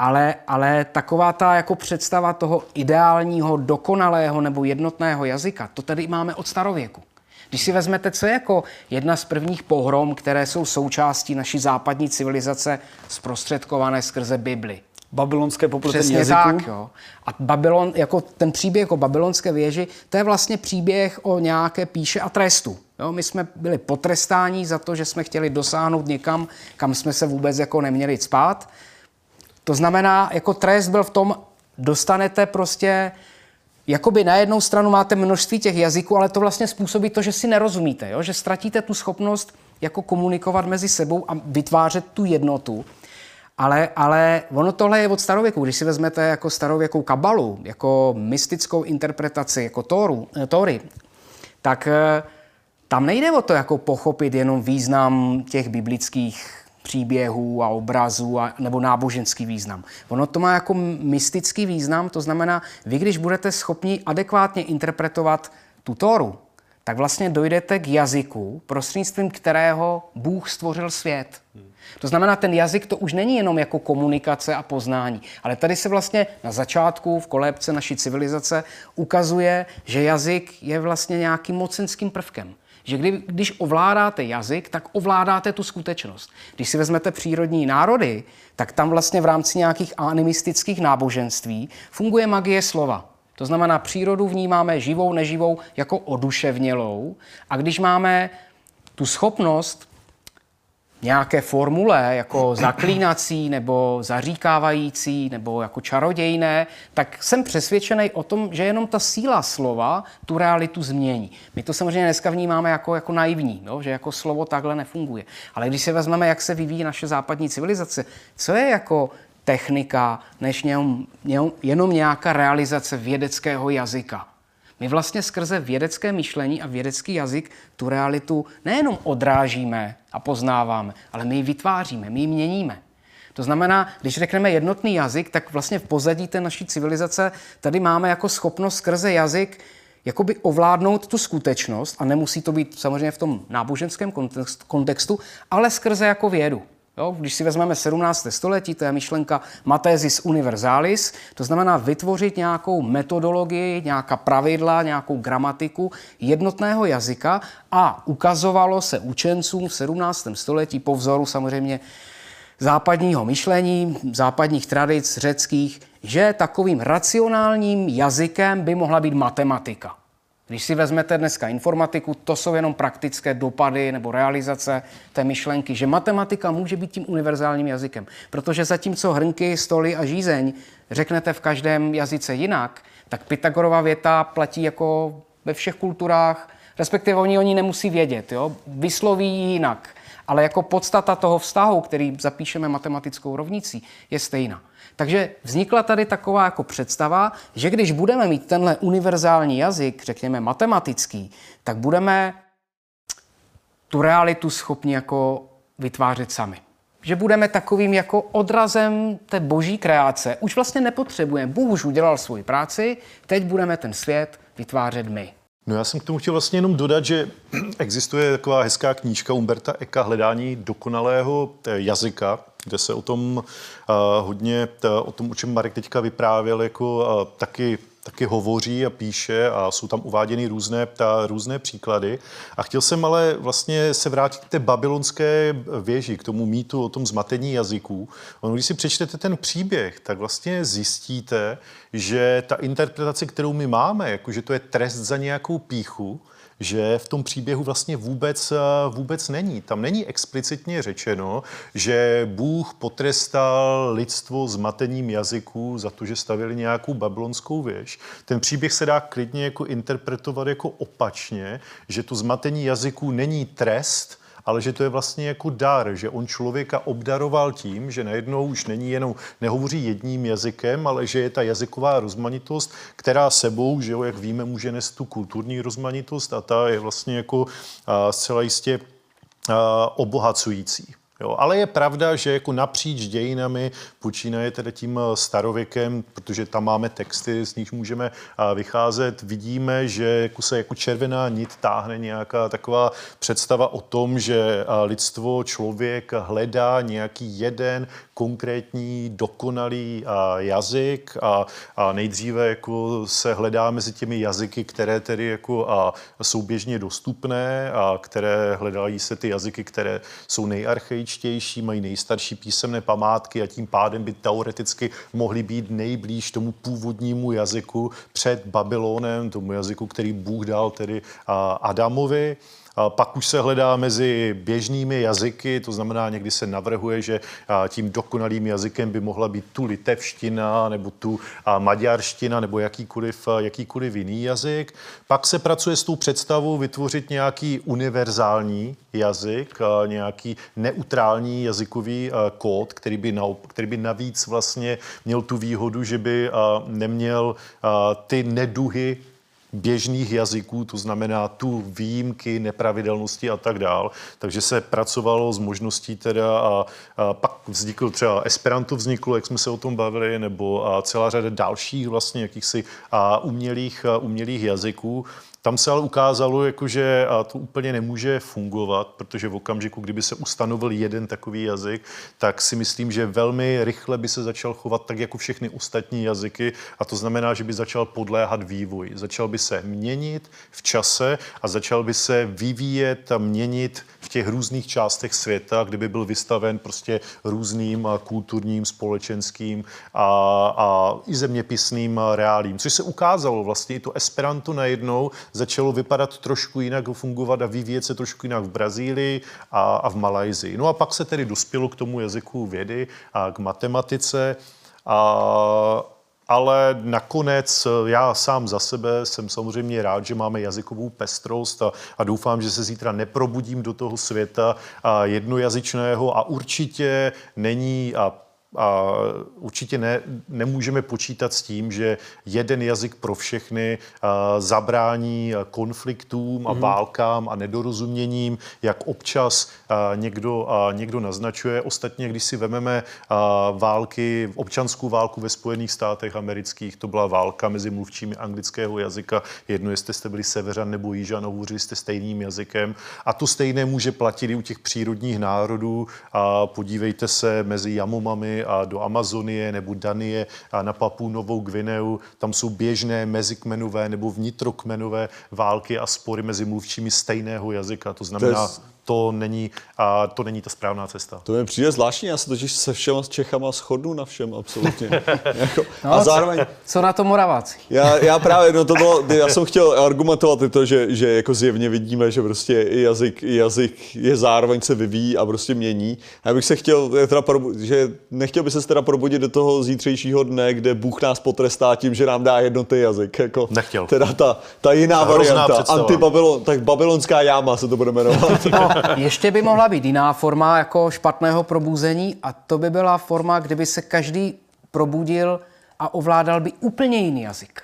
[SPEAKER 3] ale, ale taková ta jako představa toho ideálního, dokonalého nebo jednotného jazyka, to tady máme od starověku. Když si vezmete, co je jako jedna z prvních pohrom, které jsou součástí naší západní civilizace zprostředkované skrze Bibli.
[SPEAKER 2] Babylonské popletení
[SPEAKER 3] Přesně
[SPEAKER 2] jazyku.
[SPEAKER 3] tak, jo. A Babylon, jako ten příběh o babylonské věži, to je vlastně příběh o nějaké píše a trestu. Jo, my jsme byli potrestáni za to, že jsme chtěli dosáhnout někam, kam jsme se vůbec jako neměli spát. To znamená, jako trest byl v tom, dostanete prostě, jakoby na jednou stranu máte množství těch jazyků, ale to vlastně způsobí to, že si nerozumíte, jo? že ztratíte tu schopnost jako komunikovat mezi sebou a vytvářet tu jednotu. Ale, ale ono tohle je od starověku. Když si vezmete jako starověkou kabalu, jako mystickou interpretaci, jako Tóru, eh, Tóry, tak eh, tam nejde o to jako pochopit jenom význam těch biblických příběhů a obrazů a, nebo náboženský význam. Ono to má jako mystický význam, to znamená, vy když budete schopni adekvátně interpretovat tu Tóru, tak vlastně dojdete k jazyku, prostřednictvím kterého Bůh stvořil svět. To znamená, ten jazyk to už není jenom jako komunikace a poznání, ale tady se vlastně na začátku v kolébce naší civilizace ukazuje, že jazyk je vlastně nějakým mocenským prvkem. Že kdy, když ovládáte jazyk, tak ovládáte tu skutečnost. Když si vezmete přírodní národy, tak tam vlastně v rámci nějakých animistických náboženství funguje magie slova. To znamená, přírodu vnímáme živou, neživou jako oduševnělou a když máme tu schopnost nějaké formule, jako zaklínací nebo zaříkávající nebo jako čarodějné, tak jsem přesvědčený o tom, že jenom ta síla slova tu realitu změní. My to samozřejmě dneska vnímáme jako, jako naivní, no? že jako slovo takhle nefunguje. Ale když si vezmeme, jak se vyvíjí naše západní civilizace, co je jako technika, než jenom, jenom nějaká realizace vědeckého jazyka. My vlastně skrze vědecké myšlení a vědecký jazyk tu realitu nejenom odrážíme a poznáváme, ale my ji vytváříme, my ji měníme. To znamená, když řekneme jednotný jazyk, tak vlastně v pozadí té naší civilizace tady máme jako schopnost skrze jazyk jakoby ovládnout tu skutečnost a nemusí to být samozřejmě v tom náboženském kontextu, ale skrze jako vědu. Jo? Když si vezmeme 17. století, to je myšlenka Mathesis universalis, to znamená vytvořit nějakou metodologii, nějaká pravidla, nějakou gramatiku jednotného jazyka a ukazovalo se učencům v 17. století po vzoru samozřejmě západního myšlení, západních tradic řeckých, že takovým racionálním jazykem by mohla být matematika. Když si vezmete dneska informatiku, to jsou jenom praktické dopady nebo realizace té myšlenky, že matematika může být tím univerzálním jazykem. Protože zatímco hrnky, stoly a žízeň řeknete v každém jazyce jinak, tak Pythagorova věta platí jako ve všech kulturách, respektive oni oni nemusí vědět, jo? vysloví ji jinak. ale jako podstata toho vztahu, který zapíšeme matematickou rovnicí, je stejná. Takže vznikla tady taková jako představa, že když budeme mít tenhle univerzální jazyk, řekněme matematický, tak budeme tu realitu schopni jako vytvářet sami. Že budeme takovým jako odrazem té boží kreace. Už vlastně nepotřebujeme. Bůh už udělal svoji práci, teď budeme ten svět vytvářet my.
[SPEAKER 4] No já jsem k tomu chtěl vlastně jenom dodat, že existuje taková hezká knížka Umberta Eka Hledání dokonalého eh, jazyka, kde se o tom uh, hodně, t, o tom, o čem Marek teďka vyprávěl, jako uh, taky taky hovoří a píše a jsou tam uváděny různé, ta, různé příklady. A chtěl jsem ale vlastně se vrátit k té babylonské věži, k tomu mýtu o tom zmatení jazyků. Ono, když si přečtete ten příběh, tak vlastně zjistíte, že ta interpretace, kterou my máme, jako že to je trest za nějakou píchu, že v tom příběhu vlastně vůbec, vůbec není. Tam není explicitně řečeno, že Bůh potrestal lidstvo zmatením jazyků za to, že stavili nějakou babylonskou věž. Ten příběh se dá klidně jako interpretovat jako opačně, že to zmatení jazyků není trest, ale že to je vlastně jako dar, že on člověka obdaroval tím, že najednou už není jenom, nehovoří jedním jazykem, ale že je ta jazyková rozmanitost, která sebou, že jo, jak víme, může nést tu kulturní rozmanitost a ta je vlastně jako a, zcela jistě a, obohacující. Jo, ale je pravda, že jako napříč dějinami počínaje teda tím eh, starověkem, protože tam máme texty, z nich můžeme eh, vycházet, vidíme, že jako se jako červená nit táhne nějaká taková představa o tom, že eh, lidstvo, člověk hledá nějaký jeden konkrétní, dokonalý jazyk a, a nejdříve jako se hledá mezi těmi jazyky, které tedy jako a jsou běžně dostupné a které hledají se ty jazyky, které jsou nejarcheičtější, mají nejstarší písemné památky a tím pádem by teoreticky mohly být nejblíž tomu původnímu jazyku před Babylonem, tomu jazyku, který Bůh dal tedy Adamovi. Pak už se hledá mezi běžnými jazyky, to znamená, někdy se navrhuje, že tím dokonalým jazykem by mohla být tu litevština nebo tu maďarština nebo jakýkoliv, jakýkoliv jiný jazyk. Pak se pracuje s tou představou vytvořit nějaký univerzální jazyk, nějaký neutrální jazykový kód, který by, na, který by navíc vlastně měl tu výhodu, že by neměl ty neduhy běžných jazyků, to znamená tu výjimky, nepravidelnosti a tak dál. Takže se pracovalo s možností teda a, a pak vznikl třeba Esperanto vzniklo, jak jsme se o tom bavili, nebo a celá řada dalších vlastně jakýchsi a umělých, a umělých jazyků. Tam se ale ukázalo, jako, že to úplně nemůže fungovat, protože v okamžiku, kdyby se ustanovil jeden takový jazyk, tak si myslím, že velmi rychle by se začal chovat tak jako všechny ostatní jazyky a to znamená, že by začal podléhat vývoj. Začal by se měnit v čase a začal by se vyvíjet a měnit v těch různých částech světa, kdyby byl vystaven prostě různým kulturním, společenským a, a i zeměpisným reálím. Což se ukázalo vlastně i to Esperanto najednou začalo vypadat trošku jinak, fungovat a vyvíjet se trošku jinak v Brazílii a, a v Malajzii. No a pak se tedy dospělo k tomu jazyku vědy a k matematice. A, ale nakonec já sám za sebe jsem samozřejmě rád, že máme jazykovou pestrost a, a doufám, že se zítra neprobudím do toho světa jednojazyčného a určitě není a a určitě ne, nemůžeme počítat s tím, že jeden jazyk pro všechny a, zabrání konfliktům a mm. válkám a nedorozuměním, jak občas a, někdo, a, někdo naznačuje. Ostatně, když si vememe a, války, občanskou válku ve Spojených státech amerických, to byla válka mezi mluvčími anglického jazyka. Jedno, jestli jste byli severan nebo jižan, hovořili jste stejným jazykem. A to stejné může platit i u těch přírodních národů. A podívejte se mezi Jamomami a do Amazonie nebo Danie a na Papu Novou Gvineu. Tam jsou běžné mezikmenové nebo vnitrokmenové války a spory mezi mluvčími stejného jazyka. To znamená, to, je... to, není, a to není ta správná cesta.
[SPEAKER 1] To mi přijde zvláštní, já se totiž se všema s Čechama shodnu na všem absolutně. jako, no, a zároveň...
[SPEAKER 3] Co na to Moraváci?
[SPEAKER 1] Já, já právě, no to bylo, já jsem chtěl argumentovat i to, že, že jako zjevně vidíme, že prostě i jazyk, jazyk je zároveň se vyvíjí a prostě mění. Já bych se chtěl, teda, že nechtěl by se teda probudit do toho zítřejšího dne, kde Bůh nás potrestá tím, že nám dá jednotný jazyk. Jako,
[SPEAKER 4] Nechtěl.
[SPEAKER 1] Teda ta, ta jiná ta varianta, antibabylon, tak babylonská jáma se to bude jmenovat.
[SPEAKER 3] No, Ještě by mohla být jiná forma jako špatného probuzení a to by byla forma, kdyby se každý probudil a ovládal by úplně jiný jazyk.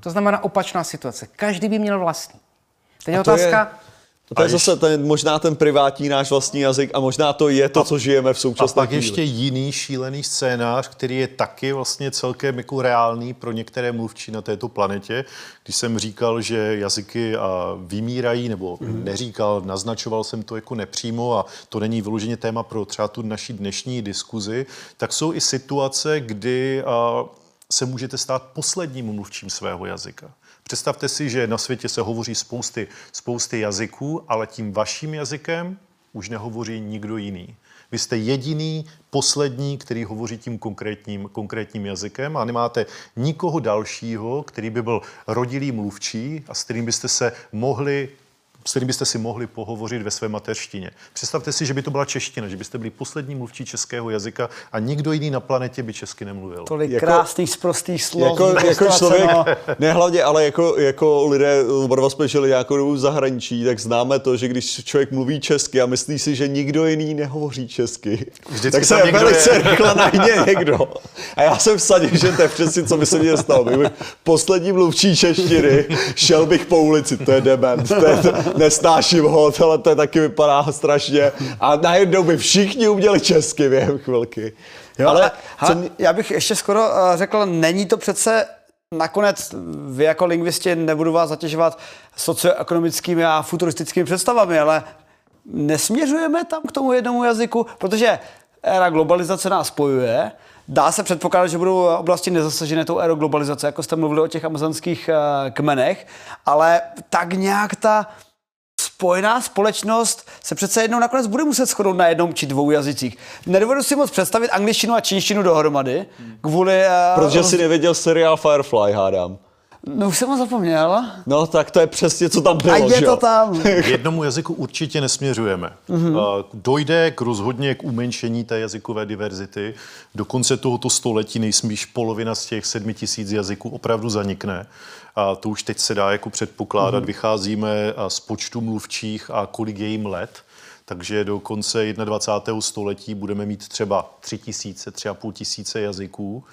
[SPEAKER 3] To znamená opačná situace. Každý by měl vlastní. Teď je
[SPEAKER 1] A to je- To je zase ten, možná ten privátní náš vlastní jazyk a možná to je to, co žijeme v
[SPEAKER 4] A
[SPEAKER 1] současné
[SPEAKER 4] pak
[SPEAKER 1] chvíli.
[SPEAKER 4] ještě jiný šílený scénář, který je taky vlastně celkem jako reálný pro některé mluvčí na této planetě. Když jsem říkal, že jazyky a vymírají, nebo neříkal, naznačoval jsem to jako nepřímo a to není vyloženě téma pro třeba tu naší dnešní diskuzi, tak jsou i situace, kdy a, se můžete stát posledním mluvčím svého jazyka. Představte si, že na světě se hovoří spousty, spousty jazyků, ale tím vaším jazykem už nehovoří nikdo jiný. Vy jste jediný, poslední, který hovoří tím konkrétním, konkrétním jazykem a nemáte nikoho dalšího, který by byl rodilý mluvčí a s kterým byste se mohli s kterým byste si mohli pohovořit ve své mateřštině. Představte si, že by to byla čeština, že byste byli poslední mluvčí českého jazyka a nikdo jiný na planetě by česky nemluvil.
[SPEAKER 2] Tolik
[SPEAKER 1] Jako-
[SPEAKER 2] krásných, sprostých slov.
[SPEAKER 1] Jako, jako člověk, ne hlavně, ale jako, jako lidé, oba dva jsme žili nějakou dobu v zahraničí, tak známe to, že když člověk mluví česky a myslí si, že nikdo jiný nehovoří česky,
[SPEAKER 4] Vždycky
[SPEAKER 1] tak
[SPEAKER 4] tam
[SPEAKER 1] se velice
[SPEAKER 4] je.
[SPEAKER 1] rychle najde někdo. A já jsem vsadil, že to je přesně, co by se mně stalo. Poslední mluvčí češtiny, šel bych po ulici, to je dement, to je, nesnáším ho, tohle to taky vypadá strašně. A najednou by všichni uměli česky během chvilky.
[SPEAKER 2] Jo,
[SPEAKER 1] ale
[SPEAKER 2] ale
[SPEAKER 1] co mě-
[SPEAKER 2] já bych ještě skoro uh, řekl, není to přece nakonec vy jako lingvisti nebudu vás zatěžovat socioekonomickými a futuristickými představami, ale nesměřujeme tam k tomu jednomu jazyku, protože éra globalizace nás spojuje, Dá se předpokládat, že budou oblasti nezasažené tou érou globalizace, jako jste mluvili o těch amazonských eh, kmenech, ale tak nějak ta spojená společnost se přece jednou nakonec bude muset shodnout na jednom či dvou jazycích. Nedovedu si moc představit angličtinu a čínštinu dohromady, kvůli... eh,
[SPEAKER 1] Protože jsi nevěděl seriál Firefly, hádám.
[SPEAKER 2] No už jsem ho zapomněl.
[SPEAKER 1] No tak to je přesně, co tam bylo,
[SPEAKER 2] A je
[SPEAKER 1] že
[SPEAKER 2] to tam.
[SPEAKER 4] K jednomu jazyku určitě nesměřujeme. Mm-hmm. Dojde k rozhodně k umenšení té jazykové diverzity. Do konce tohoto století nejspíš polovina z těch sedmi tisíc jazyků opravdu zanikne. A to už teď se dá jako předpokládat. Mm-hmm. Vycházíme z počtu mluvčích a kolik je jim let. Takže do konce 21. století budeme mít třeba 3 tisíce, 3,5 tisíce jazyků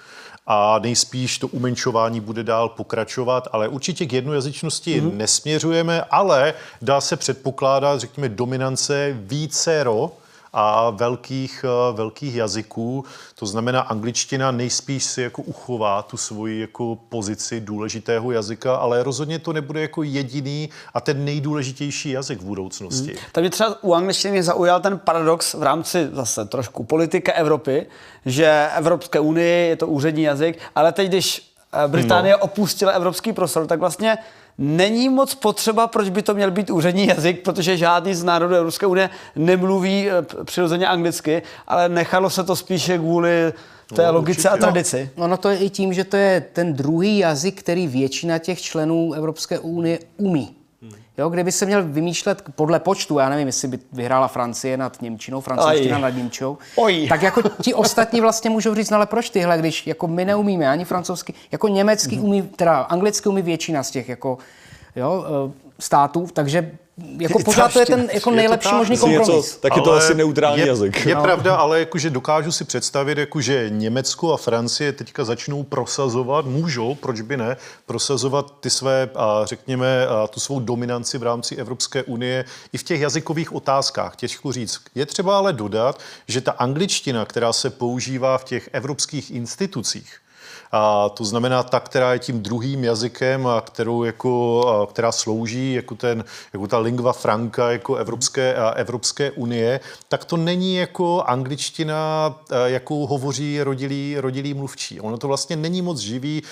[SPEAKER 4] a nejspíš to umenšování bude dál pokračovat, ale určitě k jednojazyčnosti mm-hmm. nesměřujeme, ale dá se předpokládat, řekněme, dominance vícero a velkých, eh, velkých jazyků. To znamená, angličtina nejspíš si jako uchová tu svoji jako pozici důležitého jazyka, ale rozhodně to nebude jako jediný a ten nejdůležitější jazyk v budoucnosti.
[SPEAKER 2] Tak mě třeba u angličtiny mě zaujal ten paradox v rámci zase trošku politiky Evropy, že Evropské unii je to úřední jazyk, ale teď, když eh, Británie no. opustila evropský prostor, tak vlastně není moc potřeba, proč by to měl být úřední jazyk, protože žádný z národů Evropské unie nemluví eh, přirozeně anglicky, ale nechalo se to spíše kvůli té
[SPEAKER 4] No,
[SPEAKER 2] logice a
[SPEAKER 4] určitě.
[SPEAKER 2] tradici.
[SPEAKER 3] Ono to je i tím, že to je ten druhý jazyk, který většina těch členů Evropské unie umí. Jo, kdyby se měl vymýšlet podle počtu, já nevím, jestli by vyhrála Francie nad Němčinou, francouzština nad Němčou,
[SPEAKER 2] Oj.
[SPEAKER 3] tak jako ti ostatní vlastně můžou říct, no ale proč tyhle, když jako my neumíme ani francouzsky, jako německy umí, teda anglicky umí většina z těch jako, jo, eh, států, takže jako pořád to je ten jako
[SPEAKER 4] Je to
[SPEAKER 3] nejlepší možný
[SPEAKER 1] Asi něco,
[SPEAKER 3] kompromis.
[SPEAKER 1] tak je to asi neutrální
[SPEAKER 4] je,
[SPEAKER 1] jazyk.
[SPEAKER 4] Je no. pravda, ale jakože dokážu si představit, jakože Německo a Francie teďka začnou prosazovat, můžou, proč by ne, prosazovat ty své, a řekněme, a tu svou dominanci v rámci Evropské unie i v těch jazykových otázkách. Těžko říct. Je třeba ale dodat, že ta angličtina, která se používá v těch evropských institucích, a to znamená ta, která je tím druhým jazykem, a kterou jako, která slouží jako, ten, jako ta lingva franca jako Evropské, Evropské unie, tak to není jako angličtina, jakou hovoří rodilí, rodilí mluvčí. Ono to vlastně není moc živý,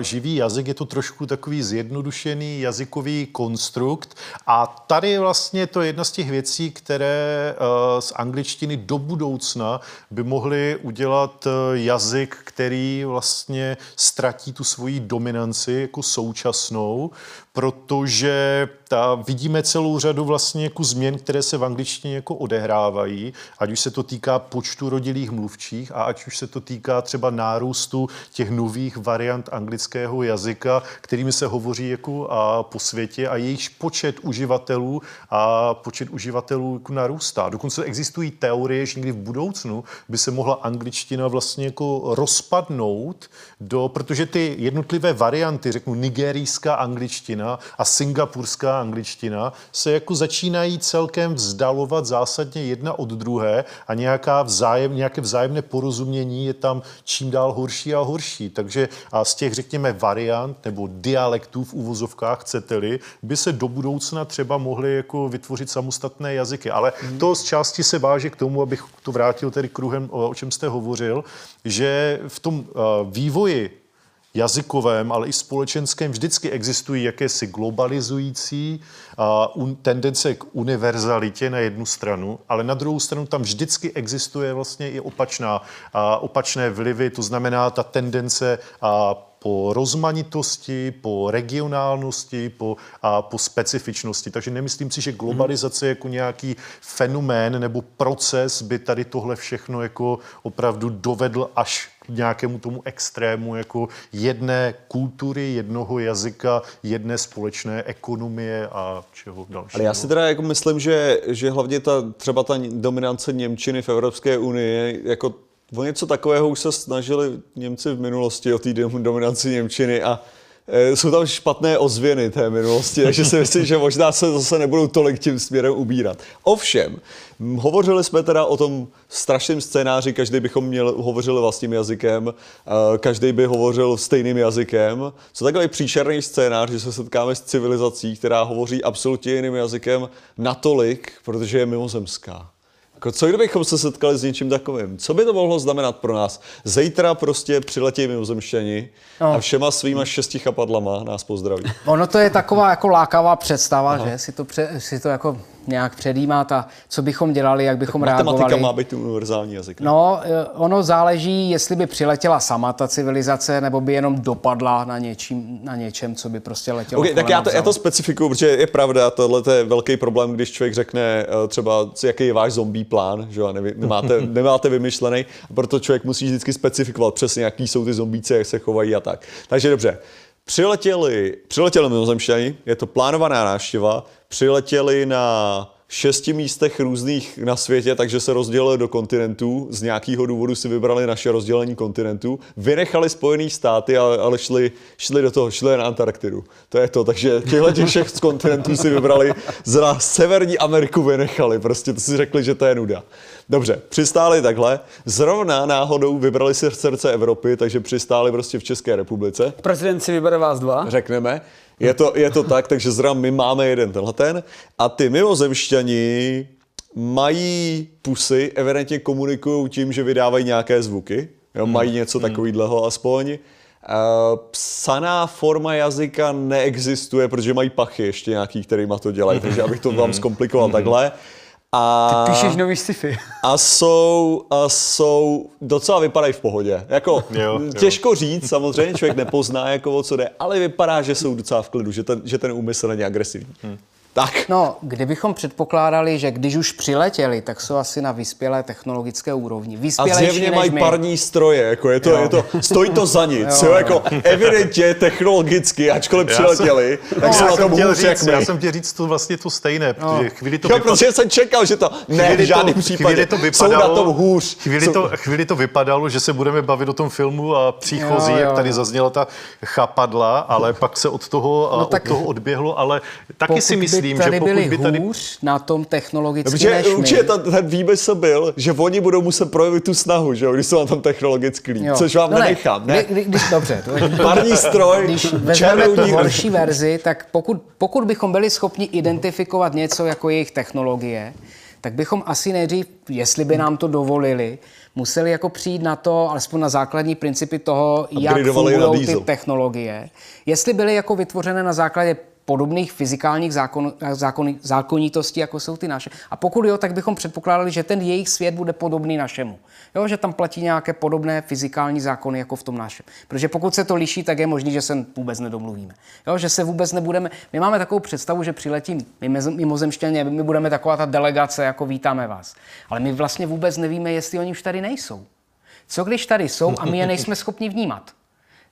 [SPEAKER 4] živý jazyk, je to trošku takový zjednodušený jazykový konstrukt a tady je vlastně to jedna z těch věcí, které z angličtiny do budoucna by mohly udělat jazyk, který vlastně ztratí tu svoji dominanci jako současnou, protože ta, vidíme celou řadu vlastně jako změn, které se v angličtině jako odehrávají, ať už se to týká počtu rodilých mluvčích a ať už se to týká třeba nárůstu těch nových variant anglického jazyka, kterými se hovoří jako a po světě a jejich počet uživatelů a počet uživatelů jako narůstá. Dokonce existují teorie, že někdy v budoucnu by se mohla angličtina vlastně jako rozpadnout do, protože ty jednotlivé varianty, řeknu nigerijská angličtina a singapurská angličtina, se jako začínají celkem vzdalovat zásadně jedna od druhé a nějaká vzájem, nějaké vzájemné porozumění je tam čím dál horší a horší. Takže a z těch, řekněme, variant nebo dialektů v uvozovkách, chcete-li, by se do budoucna třeba mohly jako vytvořit samostatné jazyky. Ale hmm. to z části se váže k tomu, abych to vrátil tedy kruhem, o čem jste hovořil, že v tom vývoji jazykovém, ale i společenském vždycky existují jakési globalizující uh, tendence k univerzalitě na jednu stranu, ale na druhou stranu tam vždycky existuje vlastně i opačná, uh, opačné vlivy, to znamená ta tendence uh, po rozmanitosti, po regionálnosti, po, a po specifičnosti. Takže nemyslím si, že globalizace jako nějaký fenomén nebo proces by tady tohle všechno jako opravdu dovedl až nějakému tomu extrému jako jedné kultury, jednoho jazyka, jedné společné ekonomie a čeho dalšího.
[SPEAKER 1] Ale já si teda jako myslím, že, že hlavně ta, třeba ta dominance Němčiny v Evropské unii jako O něco takového už se snažili Němci v minulosti o té dominanci Němčiny a jsou tam špatné ozvěny té minulosti, takže si myslím, že možná se zase nebudou tolik tím směrem ubírat. Ovšem, hovořili jsme teda o tom strašném scénáři, každý bychom měl, hovořili vlastním jazykem, každý by hovořil stejným jazykem. Co takový příšerný scénář, že se setkáme s civilizací, která hovoří absolutně jiným jazykem natolik, protože je mimozemská. Jako co kdybychom se setkali s něčím takovým? Co by to mohlo znamenat pro nás? Zítra prostě přiletí mimozemštěni no. a všema svýma šesti chapadlama nás pozdraví.
[SPEAKER 3] Ono to je taková jako lákavá představa, Aha. že si to, pře, si to jako nějak předjímat a co bychom dělali, jak bychom tak reagovali.
[SPEAKER 1] Matematika má být univerzální jazyk.
[SPEAKER 3] Ne? No, eh, ono záleží, jestli by přiletěla sama ta civilizace, nebo by jenom dopadla na, něčím, na něčem, co by prostě letělo.
[SPEAKER 1] Okay, tak já to, já to specifikuju, protože je pravda, tohle je velký problém, když člověk řekne eh, třeba, jaký je váš zombie plán, že jo, nemáte, nemáte vymyšlený, proto člověk musí vždycky specifikovat přesně, jaký jsou ty zombíci, jak se chovají a tak. Takže dobře, Přiletěli, přiletěli mimozemšťani, je to plánovaná návštěva, přiletěli na šesti místech různých na světě, takže se rozdělili do kontinentů. Z nějakého důvodu si vybrali naše rozdělení kontinentů. Vynechali Spojené státy, ale, ale šli, šli do toho, šli na Antarktidu. To je to, takže těchto těch všech z kontinentů si vybrali, z Severní Ameriku vynechali. Prostě to si řekli, že to je nuda. Dobře, přistáli takhle. Zrovna náhodou vybrali si srdce Evropy, takže přistáli prostě v České republice.
[SPEAKER 2] Prezident si vybere vás dva.
[SPEAKER 1] Řekneme. Je to, je to tak, takže zrovna my máme jeden tenhle ten. A ty mimozemšťani mají pusy, evidentně komunikují tím, že vydávají nějaké zvuky. Jo, hmm. mají něco hmm. takového aspoň. Uh, psaná forma jazyka neexistuje, protože mají pachy ještě nějaký, kterýma to dělají, takže abych to vám hmm. zkomplikoval takhle.
[SPEAKER 2] A, Ty píšeš nový sci-fi.
[SPEAKER 1] A jsou, a jsou, docela vypadají v pohodě. Jako, jo, těžko jo. říct, samozřejmě člověk nepozná, jako o co jde, ale vypadá, že jsou docela v klidu, že ten, že ten úmysl není agresivní. Hmm. Tak.
[SPEAKER 3] No, kdybychom předpokládali, že když už přiletěli, tak jsou asi na vyspělé technologické úrovni.
[SPEAKER 1] A zjevně mají my. parní stroje, jako je to, je to, stojí to za nic, jo, jo, jako evidentně technologicky, ačkoliv přiletěli, jsem, tak no, jsou na tom hůř
[SPEAKER 4] jak my. Já jsem chtěl říct to vlastně to stejné, no. protože chvíli to
[SPEAKER 1] jo, vypadalo, protože jsem čekal, že to, ne, v žádném případě, to vypadalo, jsou na tom hůř.
[SPEAKER 4] Chvíli, to, chvíli to vypadalo, že se budeme bavit o tom filmu a příchozí, jo, jo. jak tady zazněla ta chapadla, ale pak se od toho, no, od toho odběhlo, ale taky si myslím, myslím,
[SPEAKER 3] tady
[SPEAKER 4] že pokud
[SPEAKER 3] byli
[SPEAKER 4] by tady...
[SPEAKER 3] hůř na tom technologicky Protože než
[SPEAKER 1] určitě ten, ten výmysl byl, že oni budou muset projevit tu snahu, že jo, když jsou na tom technologicky líp, což vám no nenechám. Ne,
[SPEAKER 3] kdy, když, dobře. To,
[SPEAKER 1] Parní stroj,
[SPEAKER 3] Když vezmeme tu horší verzi, tak pokud, pokud bychom byli schopni identifikovat něco jako jejich technologie, tak bychom asi nejdřív, jestli by nám to dovolili, museli jako přijít na to, alespoň na základní principy toho, jak fungují ty technologie. Jestli byly jako vytvořené na základě podobných fyzikálních zákon, zákon, zákonitostí, jako jsou ty naše. A pokud jo, tak bychom předpokládali, že ten jejich svět bude podobný našemu. Jo, že tam platí nějaké podobné fyzikální zákony jako v tom našem. Protože pokud se to liší, tak je možné, že se vůbec nedomluvíme. Jo, že se vůbec nebudeme. My máme takovou představu, že přiletí mimozemštěně, my budeme taková ta delegace, jako vítáme vás. Ale my vlastně vůbec nevíme, jestli oni už tady nejsou. Co když tady jsou a my je nejsme schopni vnímat?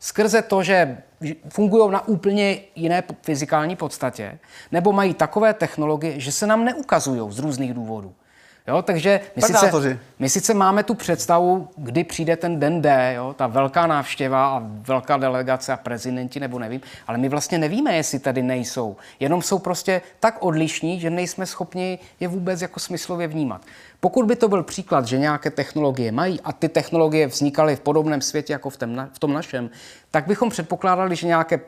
[SPEAKER 3] Skrze to, že fungují na úplně jiné fyzikální podstatě, nebo mají takové technologie, že se nám neukazují z různých důvodů. Jo, takže my sice, my sice máme tu představu, kdy přijde ten den D, jo, ta velká návštěva a velká delegace a prezidenti, nebo nevím, ale my vlastně nevíme, jestli tady nejsou. Jenom jsou prostě tak odlišní, že nejsme schopni je vůbec jako smyslově vnímat. Pokud by to byl příklad, že nějaké technologie mají a ty technologie vznikaly v podobném světě jako v, tom, v tom našem, tak bychom předpokládali, že nějaké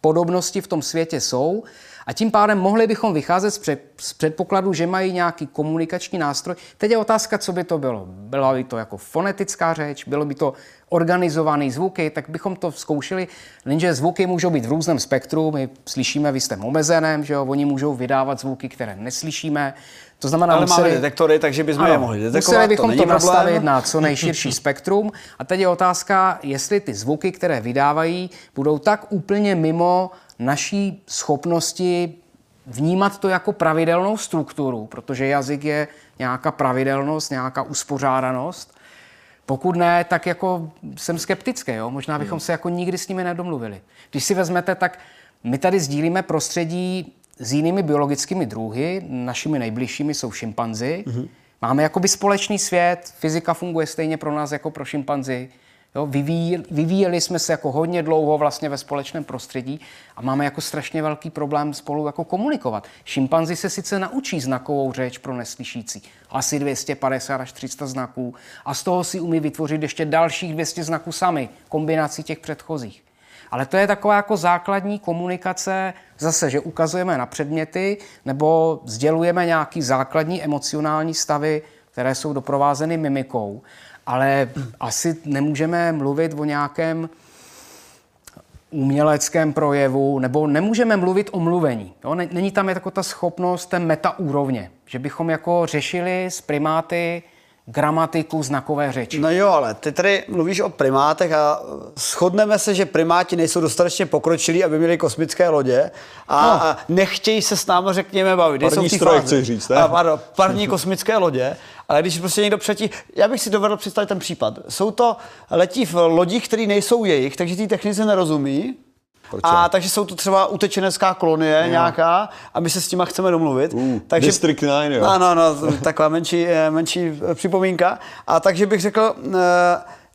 [SPEAKER 3] podobnosti v tom světě jsou a tím pádem mohli bychom vycházet z, před, z předpokladu, že mají nějaký komunikační nástroj. Teď je otázka, co by to bylo. Byla by to jako fonetická řeč, bylo by to organizované zvuky, tak bychom to zkoušeli. Jenže zvuky můžou být v různém spektru, my slyšíme v jistém omezeném, že jo? oni můžou vydávat zvuky, které neslyšíme.
[SPEAKER 2] To znamená, ale museli, máme detektory, takže bychom ano, je mohli detekovat.
[SPEAKER 3] Museli bychom to, to nastavit na co nejširší spektrum. A teď je otázka, jestli ty zvuky, které vydávají, budou tak úplně mimo naší schopnosti vnímat to jako pravidelnou strukturu, protože jazyk je nějaká pravidelnost, nějaká uspořádanost. Pokud ne, tak jako jsem skeptický. Jo? Možná bychom se jako nikdy s nimi nedomluvili. Když si vezmete, tak my tady sdílíme prostředí s jinými biologickými druhy, našimi nejbližšími jsou šimpanzi. Mm-hmm. Máme jakoby společný svět, fyzika funguje stejně pro nás jako pro šimpanzi. Jo, vyvíjeli, vyvíjeli jsme se jako hodně dlouho vlastně ve společném prostředí a máme jako strašně velký problém spolu jako komunikovat. Šimpanzi se sice naučí znakovou řeč pro neslyšící, asi 250 až 300 znaků a z toho si umí vytvořit ještě dalších 200 znaků sami, kombinací těch předchozích. Ale to je taková jako základní komunikace, zase, že ukazujeme na předměty nebo sdělujeme nějaký základní emocionální stavy, které jsou doprovázeny mimikou ale asi nemůžeme mluvit o nějakém uměleckém projevu, nebo nemůžeme mluvit o mluvení. Jo? Není tam jako ta schopnost té meta úrovně, že bychom jako řešili s primáty gramatiku znakové řeči.
[SPEAKER 2] No jo, ale ty tady mluvíš o primátech a shodneme se, že primáti nejsou dostatečně pokročilí, aby měli kosmické lodě a, no. a nechtějí se s námi, řekněme, bavit.
[SPEAKER 1] Parní stroj, chci říct, ne? A,
[SPEAKER 2] pardon, parní kosmické lodě, ale když prostě někdo přetí, já bych si dovedl představit ten případ. Jsou to letí v lodích, které nejsou jejich, takže ty technice nerozumí, proč? A takže jsou to třeba utečenecká kolonie jo. nějaká a my se s těma chceme domluvit.
[SPEAKER 1] Uh, takže, District 9, jo.
[SPEAKER 2] No, no, no, taková menší, eh, menší eh, připomínka. A takže bych řekl, uh,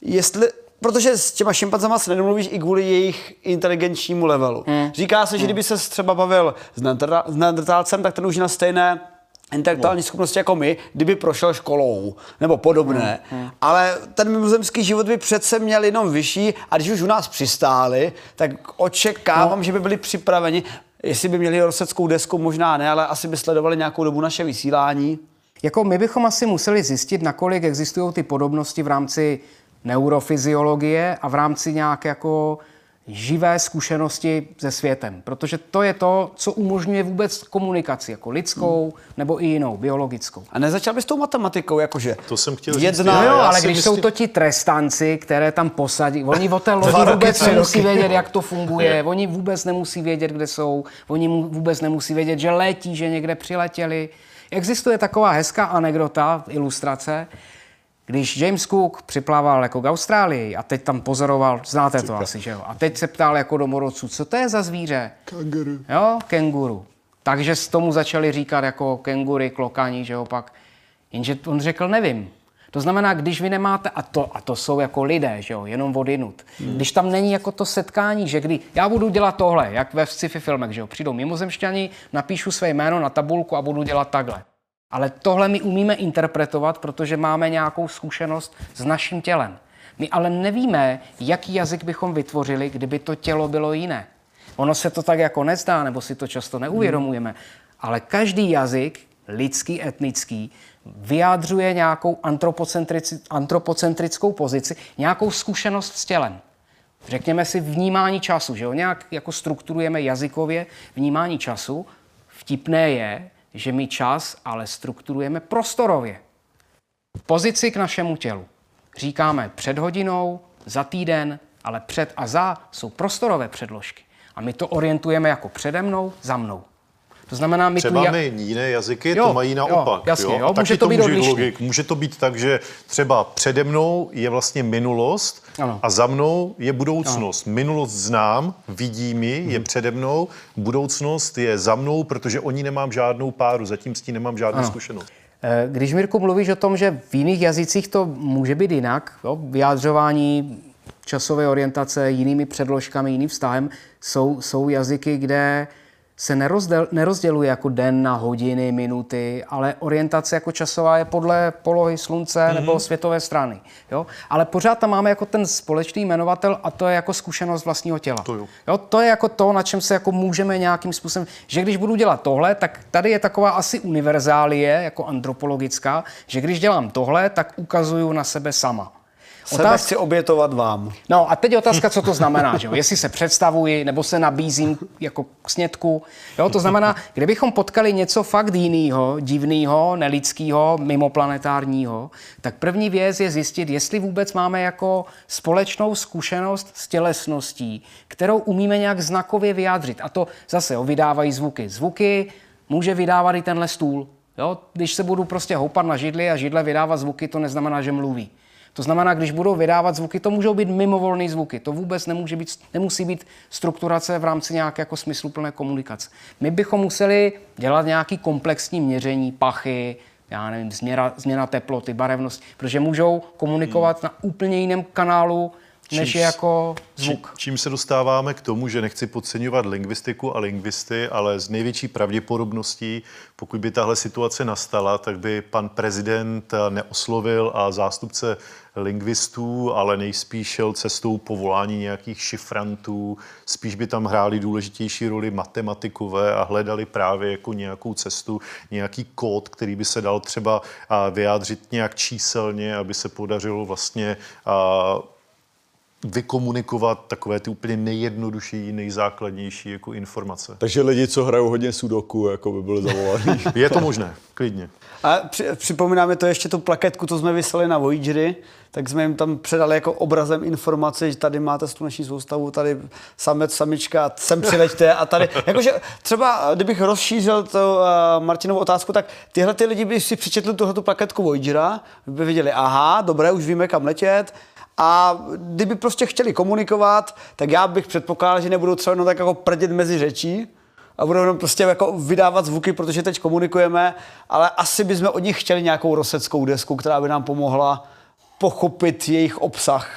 [SPEAKER 2] jestli, protože s těma šimpanzama se nedomluvíš i kvůli jejich inteligenčnímu levelu. Hmm. Říká se, že hmm. kdyby se třeba bavil s neandertálcem, tak ten už na stejné intelektuální no. schopnosti jako my, kdyby prošel školou nebo podobné. Hmm, hmm. Ale ten mimozemský život by přece měl jenom vyšší a když už u nás přistáli, tak očekávám, no. že by byli připraveni. Jestli by měli roseckou desku, možná ne, ale asi by sledovali nějakou dobu naše vysílání.
[SPEAKER 3] Jako my bychom asi museli zjistit, nakolik existují ty podobnosti v rámci neurofyziologie a v rámci nějaké jako živé zkušenosti se světem, protože to je to, co umožňuje vůbec komunikaci, jako lidskou hmm. nebo i jinou, biologickou.
[SPEAKER 2] A nezačal bys tou matematikou, jakože
[SPEAKER 4] to jsem chtěl
[SPEAKER 2] jedna,
[SPEAKER 3] říct. No jo, ale když myslím... jsou to ti trestanci, které tam posadí, oni o té lodi vůbec nemusí vědět, jak to funguje, oni vůbec nemusí vědět, kde jsou, oni vůbec nemusí vědět, že letí, že někde přiletěli. Existuje taková hezká anekdota, ilustrace, když James Cook připlával jako k Austrálii a teď tam pozoroval, znáte to asi, že jo? A teď se ptal jako domorodců, co to je za zvíře?
[SPEAKER 1] Kenguru.
[SPEAKER 3] Jo, kenguru. Takže s tomu začali říkat jako kengury, klokani, že jo, pak. Jenže on řekl, nevím. To znamená, když vy nemáte, a to, a to jsou jako lidé, že jo, jenom odinut. Hmm. Když tam není jako to setkání, že kdy já budu dělat tohle, jak ve sci-fi filmech, že jo, přijdou mimozemšťani, napíšu své jméno na tabulku a budu dělat takhle. Ale tohle my umíme interpretovat, protože máme nějakou zkušenost s naším tělem. My ale nevíme, jaký jazyk bychom vytvořili, kdyby to tělo bylo jiné. Ono se to tak jako nezdá, nebo si to často neuvědomujeme. Ale každý jazyk, lidský, etnický, vyjádřuje nějakou antropocentrickou pozici, nějakou zkušenost s tělem. Řekněme si vnímání času, že jo? Nějak jako strukturujeme jazykově vnímání času. Vtipné je, že my čas ale strukturujeme prostorově. V pozici k našemu tělu. Říkáme před hodinou, za týden, ale před a za jsou prostorové předložky. A my to orientujeme jako přede mnou, za mnou. To znamená, my
[SPEAKER 4] Třeba
[SPEAKER 3] tu...
[SPEAKER 4] my jiné jazyky
[SPEAKER 3] Jo,
[SPEAKER 4] to mají naopak.
[SPEAKER 3] jo, jasně, jo,
[SPEAKER 4] taky
[SPEAKER 3] může to být odlišný.
[SPEAKER 4] logik. Může to být tak, že třeba přede mnou je vlastně minulost
[SPEAKER 3] Ano.
[SPEAKER 4] a za mnou je budoucnost. Minulost znám, vidím ji, je přede mnou, budoucnost je za mnou, protože o ní nemám žádnou páru, zatím s ní nemám žádnou
[SPEAKER 3] Ano.
[SPEAKER 4] zkušenost.
[SPEAKER 3] Eh, Když, Mirku, mluvíš o tom, že v jiných jazycích to může být jinak, jo? vyjádřování časové orientace jinými předložkami, jiným vztahem, jsou, jsou jazyky, kde se nerozdel, nerozděluje jako den na hodiny, minuty, ale orientace jako časová je podle polohy slunce mm-hmm. nebo světové strany. Jo? Ale pořád tam máme jako ten společný jmenovatel a to je jako zkušenost vlastního těla.
[SPEAKER 4] To jo.
[SPEAKER 3] Jo, to je jako to, na čem se jako můžeme nějakým způsobem, že když budu dělat tohle, tak tady je taková asi univerzálie, jako antropologická, že když dělám tohle, tak ukazuju na sebe sama.
[SPEAKER 2] Sebe chci obětovat vám.
[SPEAKER 3] No a teď otázka, co to znamená, že jo? Jestli se představuji, nebo se nabízím jako k snědku. Jo, to znamená, kdybychom potkali něco fakt jiného, divného, nelidského, mimoplanetárního, tak první věc je zjistit, jestli vůbec máme jako společnou zkušenost s tělesností, kterou umíme nějak znakově vyjádřit. A to zase jo, vydávají zvuky. Zvuky může vydávat i tenhle stůl. Jo? Když se budu prostě houpat na židli a židle vydává zvuky, to neznamená, že mluví. To znamená, když budou vydávat zvuky, to můžou být mimovolné zvuky. To vůbec nemůže být, nemusí být strukturace v rámci nějaké jako smysluplné komunikace. My bychom museli dělat nějaký komplexní měření pachy, já nevím, změna, změna teploty, barevnost, protože můžou komunikovat na úplně jiném kanálu, než
[SPEAKER 4] Čímž-
[SPEAKER 3] je jako zvuk.
[SPEAKER 4] Či- Čím se dostáváme k tomu, že nechci podceňovat lingvistiku a lingvisty, ale z největší pravděpodobností, pokud by tahle situace nastala, tak by pan prezident neoslovil a zástupce lingvistů, ale nejspíš šel cestou povolání nějakých šifrantů, spíš by tam hráli důležitější roli matematikové a hledali právě jako nějakou cestu, nějaký kód, který by se dal třeba vyjádřit nějak číselně, aby se podařilo vlastně vykomunikovat takové ty úplně nejjednodušší, nejzákladnější jako informace.
[SPEAKER 1] Takže lidi, co hrajou hodně sudoku, jako by byli zavolaní.
[SPEAKER 4] Je to možné, klidně.
[SPEAKER 2] A při, připomínáme to ještě tu plaketku, co jsme vyslali na Voyagery, tak jsme jim tam předali jako obrazem informaci, že tady máte sluneční soustavu, tady samec, samička, sem přileďte a tady. Jakože třeba, kdybych rozšířil to uh, Martinovu otázku, tak tyhle ty lidi by si přečetli tuhle plaketku Voyagera, by viděli, aha, dobré, už víme, kam letět, a kdyby prostě chtěli komunikovat, tak já bych předpokládal, že nebudou třeba jenom tak jako prdět mezi řečí, a budou jenom prostě jako vydávat zvuky, protože teď komunikujeme, ale asi bychom od nich chtěli nějakou rozseckou desku, která by nám pomohla pochopit jejich obsah.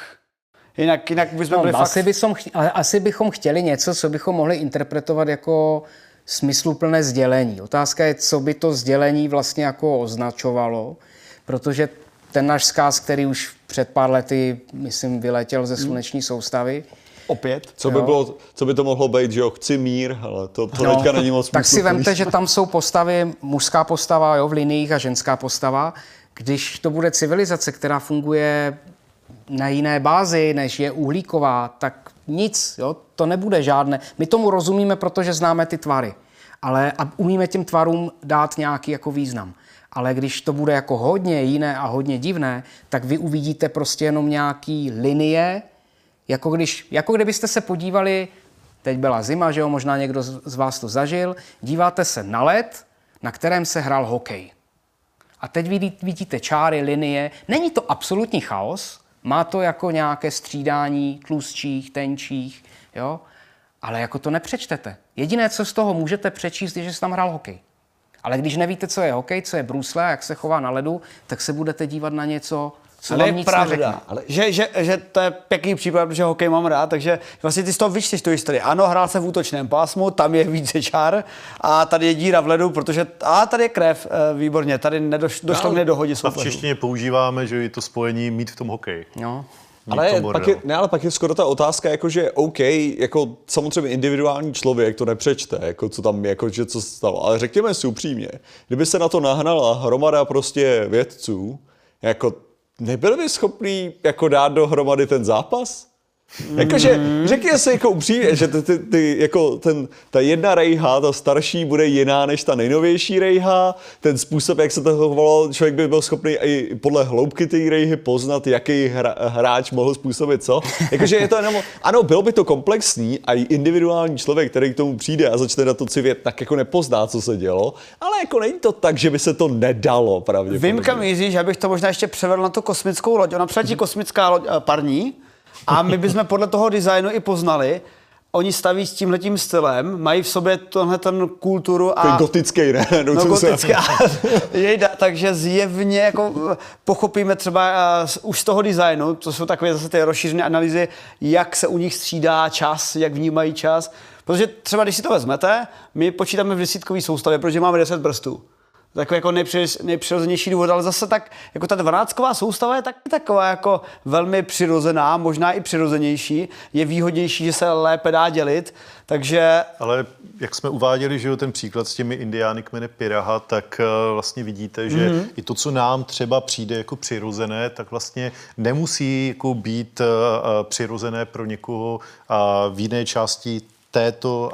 [SPEAKER 2] Jinak, jinak bychom byli
[SPEAKER 3] No,
[SPEAKER 2] fakt...
[SPEAKER 3] asi, bychom, chtě- ale asi bychom chtěli něco, co bychom mohli interpretovat jako smysluplné sdělení. Otázka je, co by to sdělení vlastně jako označovalo, protože ten náš zkaz, který už před pár lety, myslím, vyletěl ze sluneční soustavy,
[SPEAKER 2] Opět.
[SPEAKER 1] Co by, bylo, co by to mohlo být, že jo, chci mír, ale to, to
[SPEAKER 3] No,
[SPEAKER 1] teďka není moc
[SPEAKER 3] Tak si vemte, že tam jsou postavy, mužská postava jo, v liniích a ženská postava. Když to bude civilizace, která funguje na jiné bázi, než je uhlíková, tak nic, jo, to nebude žádné. My tomu rozumíme, protože známe ty tvary. Ale a umíme těm tvarům dát nějaký jako význam. Ale když to bude jako hodně jiné a hodně divné, tak vy uvidíte prostě jenom nějaký linie, jako, když, jako kdybyste se podívali, teď byla zima, že jo, možná někdo z vás to zažil, díváte se na led, na kterém se hrál hokej. A teď vidí- vidíte čáry, linie. Není to absolutní chaos, má to jako nějaké střídání tlustších, tenčích, jo? ale jako to nepřečtete. Jediné, co z toho můžete přečíst, je, že se tam hrál hokej. Ale když nevíte, co je hokej, co je brusle a jak se chová na ledu, tak se budete dívat na něco, co
[SPEAKER 2] Ale
[SPEAKER 3] vám
[SPEAKER 2] je
[SPEAKER 3] nic neřekne.
[SPEAKER 2] pravda, ale že, že, že, to je pěkný případ, protože hokej mám rád, takže vlastně ty z toho vyčteš tu historii. Ano, hrál se v útočném pásmu, tam je více čár a tady je díra v ledu, protože a tady je krev, eh, výborně, tady nedoš, došlo k nedohodě
[SPEAKER 4] A v
[SPEAKER 2] soupeřů.
[SPEAKER 4] češtině používáme, že je to spojení mít v tom hokeji.
[SPEAKER 3] No.
[SPEAKER 1] Ale pak, je, ne, ale pak je skoro ta otázka, jako že OK, jako samozřejmě individuální člověk to nepřečte, jako co tam, jako že co stalo. Ale řekněme si upřímně, kdyby se na to nahnala hromada prostě vědců, jako nebyli by schopní jako dát dohromady ten zápas? Jakože, řekni si jako upřímně, že ty, ty, ty, jako ten, ta jedna rejha, ta starší, bude jiná než ta nejnovější rejha. Ten způsob, jak se to chovalo, člověk by byl schopný i podle hloubky té rejhy poznat, jaký hra, hráč mohl způsobit co. Jakože je to jenom, ano, bylo by to komplexní a i individuální člověk, který k tomu přijde a začne na to civět, tak jako nepozná, co se dělo, ale jako není to tak, že by se to nedalo pravděpodobně.
[SPEAKER 2] Vím, kam já bych to možná ještě převedl na tu kosmickou loď. Ona přiletí kosmická loď eh, parní a my bychom podle toho designu i poznali, oni staví s tímhletím stylem, mají v sobě tenhle ten kulturu a...
[SPEAKER 1] gotický, ne?
[SPEAKER 2] No,
[SPEAKER 1] Dokonce-
[SPEAKER 2] gotická. Jejda, takže zjevně jako pochopíme třeba uh, už z toho designu, to jsou takové zase ty rozšířené analýzy, jak se u nich střídá čas, jak vnímají čas. Protože třeba když si to vezmete, my počítáme v desítkové soustavě, protože máme 10 prstů. Takový jako nejpři- nejpřirozenější důvod, ale zase tak, jako ta dvanáctková soustava je tak, taková jako velmi přirozená, možná i přirozenější. Je výhodnější, že se lépe dá dělit, takže
[SPEAKER 4] Ale jak jsme uváděli, že jo, ten příklad s těmi indiány kmene Piraha, tak uh, vlastně vidíte, že mm-hmm. i to, co nám třeba přijde jako přirozené, tak vlastně nemusí jako být uh, přirozené pro někoho v jiné části této,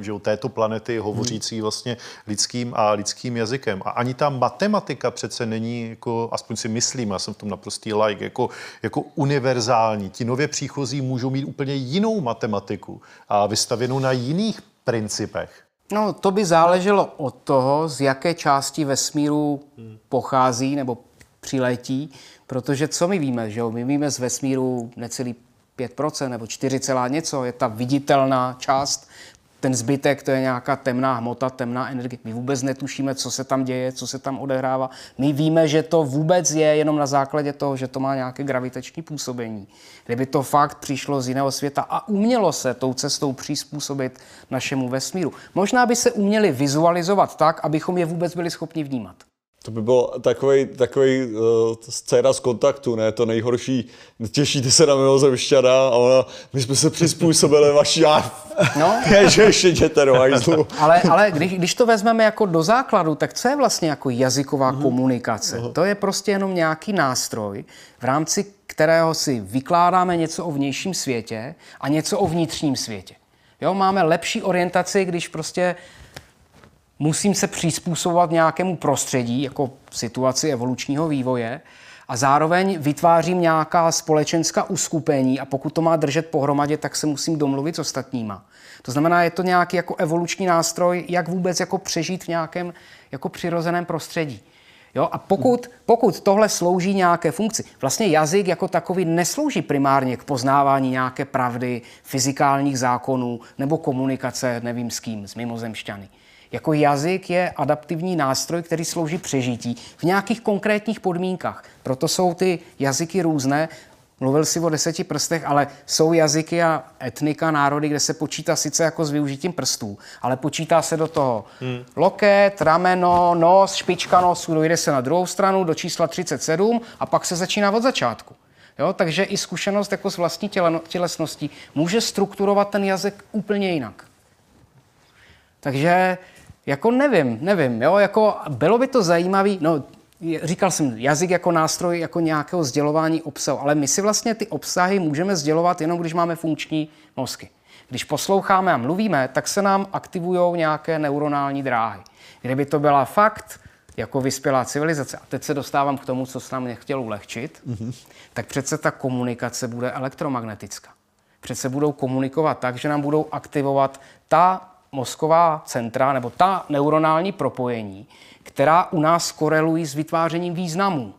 [SPEAKER 4] že jo, této planety hovořící vlastně lidským a lidským jazykem. A ani ta matematika přece není, jako, aspoň si myslím, já jsem v tom naprostý like, jako, jako univerzální. Ti nově příchozí můžou mít úplně jinou matematiku a vystavěnou na jiných principech.
[SPEAKER 3] No, to by záleželo od toho, z jaké části vesmíru pochází nebo přiletí, protože co my víme, že jo? My víme z vesmíru necelý 5% nebo 4, celá něco, je ta viditelná část, ten zbytek, to je nějaká temná hmota, temná energie. My vůbec netušíme, co se tam děje, co se tam odehrává. My víme, že to vůbec je jenom na základě toho, že to má nějaké gravitační působení. Kdyby to fakt přišlo z jiného světa a umělo se tou cestou přizpůsobit našemu vesmíru. Možná by se uměli vizualizovat tak, abychom je vůbec byli schopni vnímat.
[SPEAKER 1] To by byl takový, takový uh, scéna z kontaktu, ne? To nejhorší, těšíte se na mimozemšťana a ona, my jsme se přizpůsobili vaši a
[SPEAKER 3] No.
[SPEAKER 1] že ještě jděte do hajzlu.
[SPEAKER 3] Ale, ale když, když to vezmeme jako do základu, tak co je vlastně jako jazyková komunikace? To je prostě jenom nějaký nástroj, v rámci kterého si vykládáme něco o vnějším světě a něco o vnitřním světě. Jo, máme lepší orientaci, když prostě musím se přizpůsobovat nějakému prostředí, jako situaci evolučního vývoje, a zároveň vytvářím nějaká společenská uskupení a pokud to má držet pohromadě, tak se musím domluvit s ostatníma. To znamená, je to nějaký jako evoluční nástroj, jak vůbec jako přežít v nějakém jako přirozeném prostředí. Jo? A pokud, pokud tohle slouží nějaké funkci, vlastně jazyk jako takový neslouží primárně k poznávání nějaké pravdy, fyzikálních zákonů nebo komunikace, nevím s kým, s mimozemšťany. Jako jazyk je adaptivní nástroj, který slouží přežití v nějakých konkrétních podmínkách. Proto jsou ty jazyky různé. Mluvil si o deseti prstech, ale jsou jazyky a etnika, národy, kde se počítá sice jako s využitím prstů, ale počítá se do toho hmm. loket, rameno, nos, špička nosu, dojde se na druhou stranu do čísla 37 a pak se začíná od začátku. Jo, takže i zkušenost jako s vlastní těle, tělesností může strukturovat ten jazyk úplně jinak. Takže jako nevím, nevím, jo, jako bylo by to zajímavý, no říkal jsem, jazyk jako nástroj jako nějakého sdělování obsahu, ale my si vlastně ty obsahy můžeme sdělovat jenom, když máme funkční mozky. Když posloucháme a mluvíme, tak se nám aktivují nějaké neuronální dráhy. Kdyby to byla fakt jako vyspělá civilizace, a teď se dostávám k tomu, co se nám nechtěl ulehčit, mm-hmm. tak přece ta komunikace bude elektromagnetická. Přece budou komunikovat tak, že nám budou aktivovat ta mozková centra nebo ta neuronální propojení, která u nás korelují s vytvářením významů.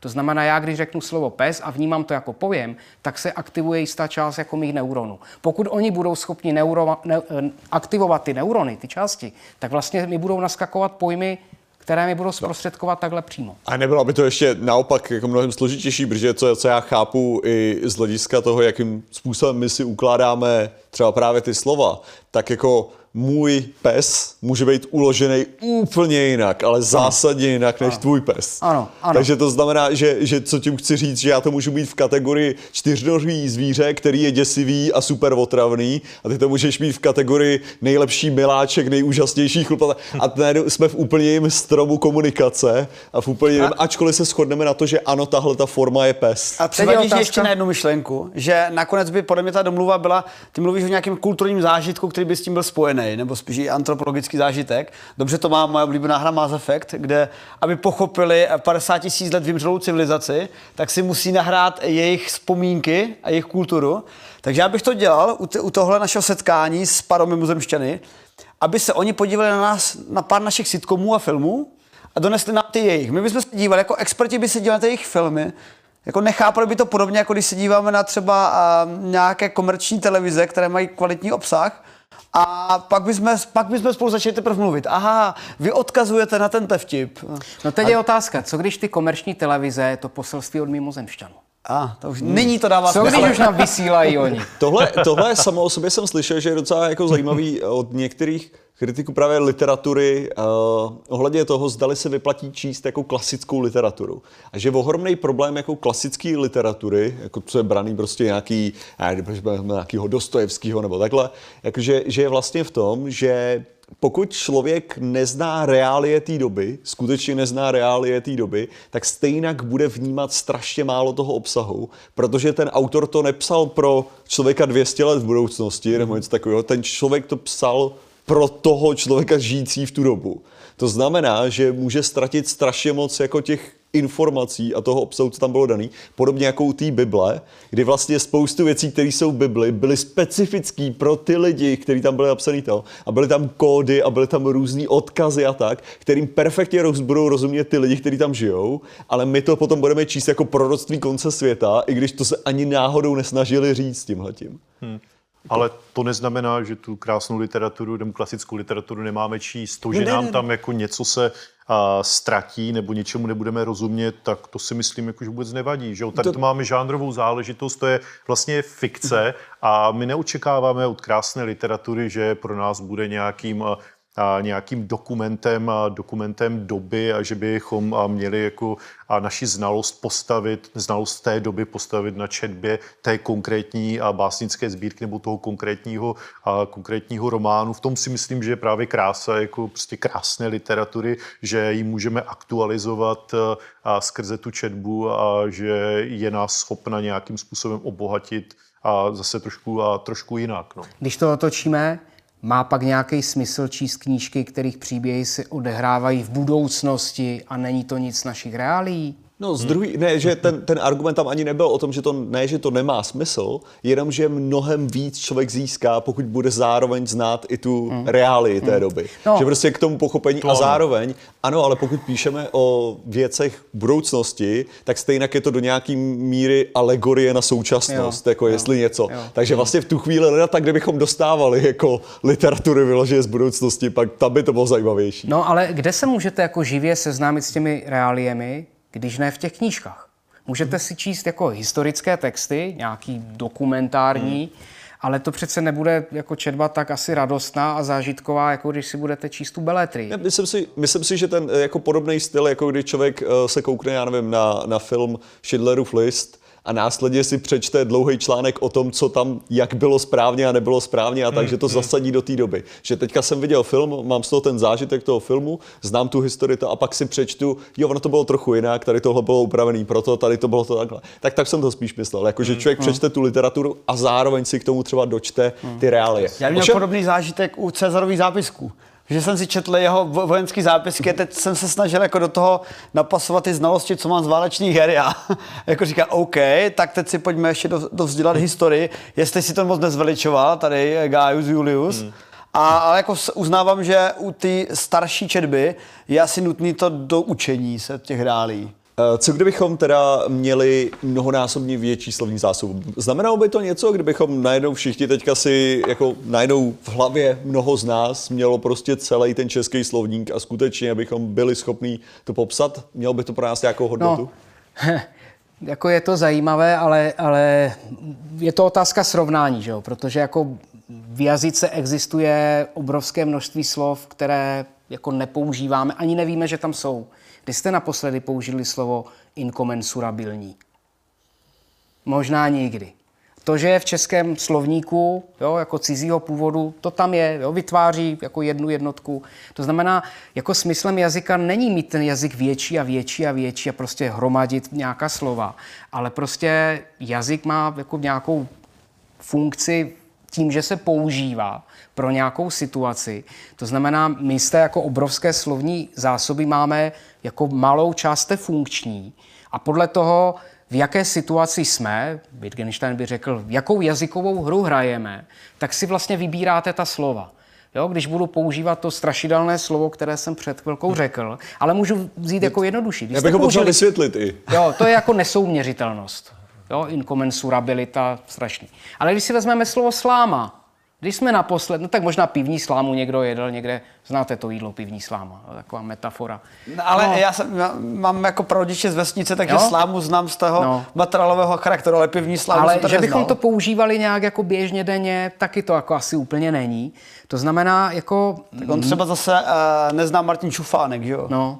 [SPEAKER 3] To znamená, já když řeknu slovo pes a vnímám to jako pojem, tak se aktivuje jistá část jako mých neuronů. Pokud oni budou schopni neuro, ne, eh, aktivovat ty neurony, ty části, tak vlastně mi budou naskakovat pojmy, které mi budou zprostředkovat takhle přímo.
[SPEAKER 1] A nebylo by to ještě naopak jako mnohem složitější, protože co, co já chápu i z hlediska toho, jakým způsobem my si ukládáme třeba právě ty slova, tak jako můj pes může být uložený úplně jinak, ale zásadně jinak než tvůj pes.
[SPEAKER 3] Ano, ano.
[SPEAKER 1] Takže to znamená, že, že co tím chci říct, že já to můžu mít v kategorii čtyřnožý zvíře, který je děsivý a super otravný a ty to můžeš mít v kategorii nejlepší miláček, nejúžasnější chlupata a najednou jsme v úplně jiném stromu komunikace a v úplně jiném, ačkoliv se shodneme na to, že ano, tahle ta forma je pes.
[SPEAKER 2] A
[SPEAKER 3] Teď je
[SPEAKER 2] převadíš
[SPEAKER 3] otázka-
[SPEAKER 2] ještě na jednu myšlenku, že nakonec by podle mě ta domluva byla, ty mluvíš o nějakém kulturním zážitku, který by s tím byl spojený, nebo spíš i antropologický zážitek. Dobře to má moje oblíbená hra Mass Effect, kde, aby pochopili 50 tisíc let vymřelou civilizaci, tak si musí nahrát jejich vzpomínky a jejich kulturu. Takže já bych to dělal u, t- u tohle našeho setkání s parou mimozemšťany, aby se oni podívali na nás, na pár našich sitcomů a filmů a donesli nám ty jejich. My bychom se dívali, jako experti by se dívali na ty jejich filmy, jako nechápali by to podobně, jako když se díváme na třeba a, nějaké komerční televize, které mají kvalitní obsah, a pak bychom, pak bychom spolu začali teprve mluvit. Aha, vy odkazujete na ten vtip.
[SPEAKER 3] No teď je otázka, co když ty komerční televize to poselství od mimozemšťanů?
[SPEAKER 2] A, to už nyní to dává
[SPEAKER 3] Co
[SPEAKER 2] smysl.
[SPEAKER 3] když už nám vysílají oni?
[SPEAKER 1] Tohle, tohle samo o sobě jsem slyšel, že je docela jako zajímavý od některých kritiků právě literatury uh, ohledně toho, zdali se vyplatí číst jako klasickou literaturu. A že ohromný problém jako klasické literatury, jako co je braný prostě nějaký, nějakýho Dostojevského nebo takhle, jakože, že je vlastně v tom, že pokud člověk nezná reálie té doby, skutečně nezná reálie té doby, tak stejně bude vnímat strašně málo toho obsahu, protože ten autor to nepsal pro člověka 200 let v budoucnosti nebo něco takového, ten člověk to psal pro toho člověka žijící v tu dobu. To znamená, že může ztratit strašně moc jako těch informací a toho obsahu, co tam bylo daný, podobně jako u té Bible, kdy vlastně spoustu věcí, které jsou v Bibli, byly specifický pro ty lidi, kteří tam byli napsaný to, a byly tam kódy a byly tam různý odkazy a tak, kterým perfektně roz, budou rozumět ty lidi, kteří tam žijou, ale my to potom budeme číst jako proroctví konce světa, i když to se ani náhodou nesnažili říct tímhletím.
[SPEAKER 4] Ale to neznamená, že tu krásnou literaturu nebo klasickou literaturu nemáme číst. To, že
[SPEAKER 2] Ne, ne,
[SPEAKER 4] nám
[SPEAKER 2] ne.
[SPEAKER 4] tam jako něco se a, ztratí nebo něčemu nebudeme rozumět, tak to si myslím, jako, že vůbec nevadí. Že? Tady to... máme žánrovou záležitost, to je vlastně fikce a my neočekáváme od krásné literatury, že pro nás bude nějakým nějakým dokumentem, dokumentem doby a že bychom měli jako naši znalost postavit, znalost té doby postavit na četbě té konkrétní básnické sbírky nebo toho konkrétního, konkrétního románu. V tom si myslím, že je právě krása jako prostě krásné literatury, že ji můžeme aktualizovat a skrze tu četbu a že je nás schopna nějakým způsobem obohatit a zase trošku, a trošku jinak. No.
[SPEAKER 3] Když to otočíme, má pak nějaký smysl číst knížky, kterých příběhy se odehrávají v budoucnosti a není to nic našich reálí?
[SPEAKER 1] No, z druhý, ne, že ten, ten argument tam ani nebyl o tom, že to ne, že to nemá smysl, jenom, že mnohem víc člověk získá, pokud bude zároveň znát i tu hmm. reálii té doby.
[SPEAKER 3] No.
[SPEAKER 1] Že prostě k tomu pochopení
[SPEAKER 4] To
[SPEAKER 1] a zároveň, ano, ale pokud píšeme o věcech budoucnosti, tak stejně je to do nějaký míry alegorie na současnost,
[SPEAKER 3] Jo,
[SPEAKER 1] jako
[SPEAKER 3] jo,
[SPEAKER 1] jestli něco.
[SPEAKER 3] jo.
[SPEAKER 1] Takže vlastně v tu chvíli, leda, tak kdybychom dostávali jako literatury vyloženě z budoucnosti, pak tam by to bylo zajímavější.
[SPEAKER 3] No ale kde se můžete jako živě seznámit s těmi reáliemi, když ne v těch knížkách? Můžete si číst jako historické texty, nějaký dokumentární, ale to přece nebude jako četba tak asi radostná a zážitková, jako když si budete číst tu beletrii.
[SPEAKER 1] Ne, Myslím si, myslím si, že ten eh, jako podobný styl, jako když člověk eh, se koukne, já nevím, na, na film Schindlerův list a následně si přečte dlouhý článek o tom, co tam, jak bylo správně a nebylo správně a tak, že to zasadí do té doby. Že teďka jsem viděl film, mám z toho ten zážitek toho filmu, znám tu historii to a pak si přečtu, jo, ono to bylo trochu jinak, tady tohle bylo upravený proto, tady to bylo to takhle. Tak tak jsem to spíš myslel, jako že člověk přečte tu literaturu a zároveň si k tomu třeba dočte ty reálie.
[SPEAKER 2] Já měl
[SPEAKER 1] Ovšem-
[SPEAKER 2] podobný zážitek u Cezarových zápisků. Že jsem si četl jeho vo- vojenský zápisky a teď jsem se snažil jako do toho napasovat ty znalosti, co mám z válečných her. Já jako říká, OK, tak teď si pojďme ještě do, dovzdělat historii, jestli si to moc nezveličoval, tady Gaius Julius. Hmm. A, ale jako uznávám, že u té starší četby je asi nutný to do učení se těch reálí.
[SPEAKER 1] Eh, Co kdybychom teda měli mnohonásobně větší slovní zásobu? Znamenalo by to něco, kdybychom najednou všichni teďka si, jako najednou v hlavě mnoho z nás mělo prostě celý ten český slovník a skutečně, abychom byli schopní to popsat? Mělo by to pro nás nějakou hodnotu?
[SPEAKER 3] No, jako je to zajímavé, ale, ale je to otázka srovnání, že jo? protože jako v jazyce existuje obrovské množství slov, které jako nepoužíváme, ani nevíme, že tam jsou. Kdy jste naposledy použili slovo inkomensurabilní? Možná nikdy. To, že je v českém slovníku jo, jako cizího původu, to tam je, jo, vytváří jako jednu jednotku. To znamená, jako smyslem jazyka není mít ten jazyk větší a větší a větší a prostě hromadit nějaká slova, ale prostě jazyk má jako nějakou funkci tím, že se používá pro nějakou situaci. To znamená, my z té jako obrovské slovní zásoby máme jako malou část té funkční a podle toho, v jaké situaci jsme, Wittgenstein by řekl, jakou jazykovou hru hrajeme, tak si vlastně vybíráte ta slova. Jo, když budu používat to strašidelné slovo, které jsem před chvilkou řekl, ale můžu vzít jako jednodušší. Když
[SPEAKER 1] Já bych ho potřeboval vysvětlit i.
[SPEAKER 3] Jo, to je jako nesouměřitelnost. Jo, inkomensurabilita, strašný. Ale když si vezmeme slovo sláma, když jsme naposled, no tak možná pivní slámu někdo jedl někde, znáte to jídlo pivní sláma, taková metafora.
[SPEAKER 2] No, ale no. já jsem, já mám jako prarodiče z vesnice, takže
[SPEAKER 3] Jo?
[SPEAKER 2] slámu znám z toho
[SPEAKER 3] No.
[SPEAKER 2] materiálového charakteru, ale pivní slámu
[SPEAKER 3] Ale
[SPEAKER 2] jsem to
[SPEAKER 3] že bychom to používali nějak jako běžně denně, taky to jako asi úplně není. To znamená, jako,
[SPEAKER 2] Tak on třeba zase uh, nezná Martin Čufánek, že jo?
[SPEAKER 3] no,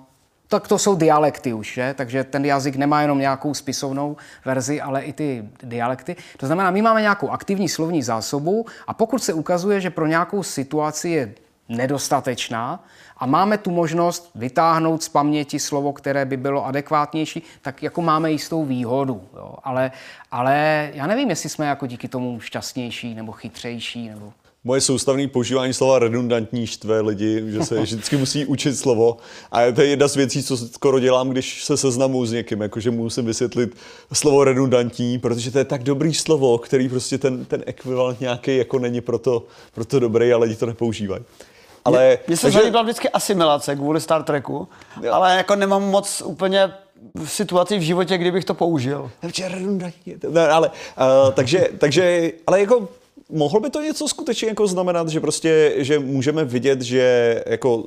[SPEAKER 3] tak to jsou dialekty už, že? takže ten jazyk nemá jenom nějakou spisovnou verzi, ale i ty dialekty. To znamená, my máme nějakou aktivní slovní zásobu a pokud se ukazuje, že pro nějakou situaci je nedostatečná a máme tu možnost vytáhnout z paměti slovo, které by bylo adekvátnější, tak jako máme jistou výhodu. Jo? Ale, ale já nevím, jestli jsme jako díky tomu šťastnější nebo chytřejší. Nebo...
[SPEAKER 1] Moje soustavné používání slova redundantní štve lidi, že se vždycky musí učit slovo. A to je jedna z věcí, co skoro dělám, když se seznamu s někým, jakože musím vysvětlit slovo redundantní, protože to je tak dobrý slovo, který prostě ten, ten ekvivalent nějaký jako není proto, proto dobrý, ale lidi to nepoužívají. Ale,
[SPEAKER 2] Mně se
[SPEAKER 1] takže-
[SPEAKER 2] zalíbila vždycky asimilace kvůli Star Treku,
[SPEAKER 1] Jo.
[SPEAKER 2] ale jako nemám moc úplně v situaci v životě, kdybych to použil.
[SPEAKER 1] Redundantní. Ne, ale, uh, takže, takže, ale jako Mohl by to něco skutečně jako znamenat, že prostě, že můžeme vidět, že jako,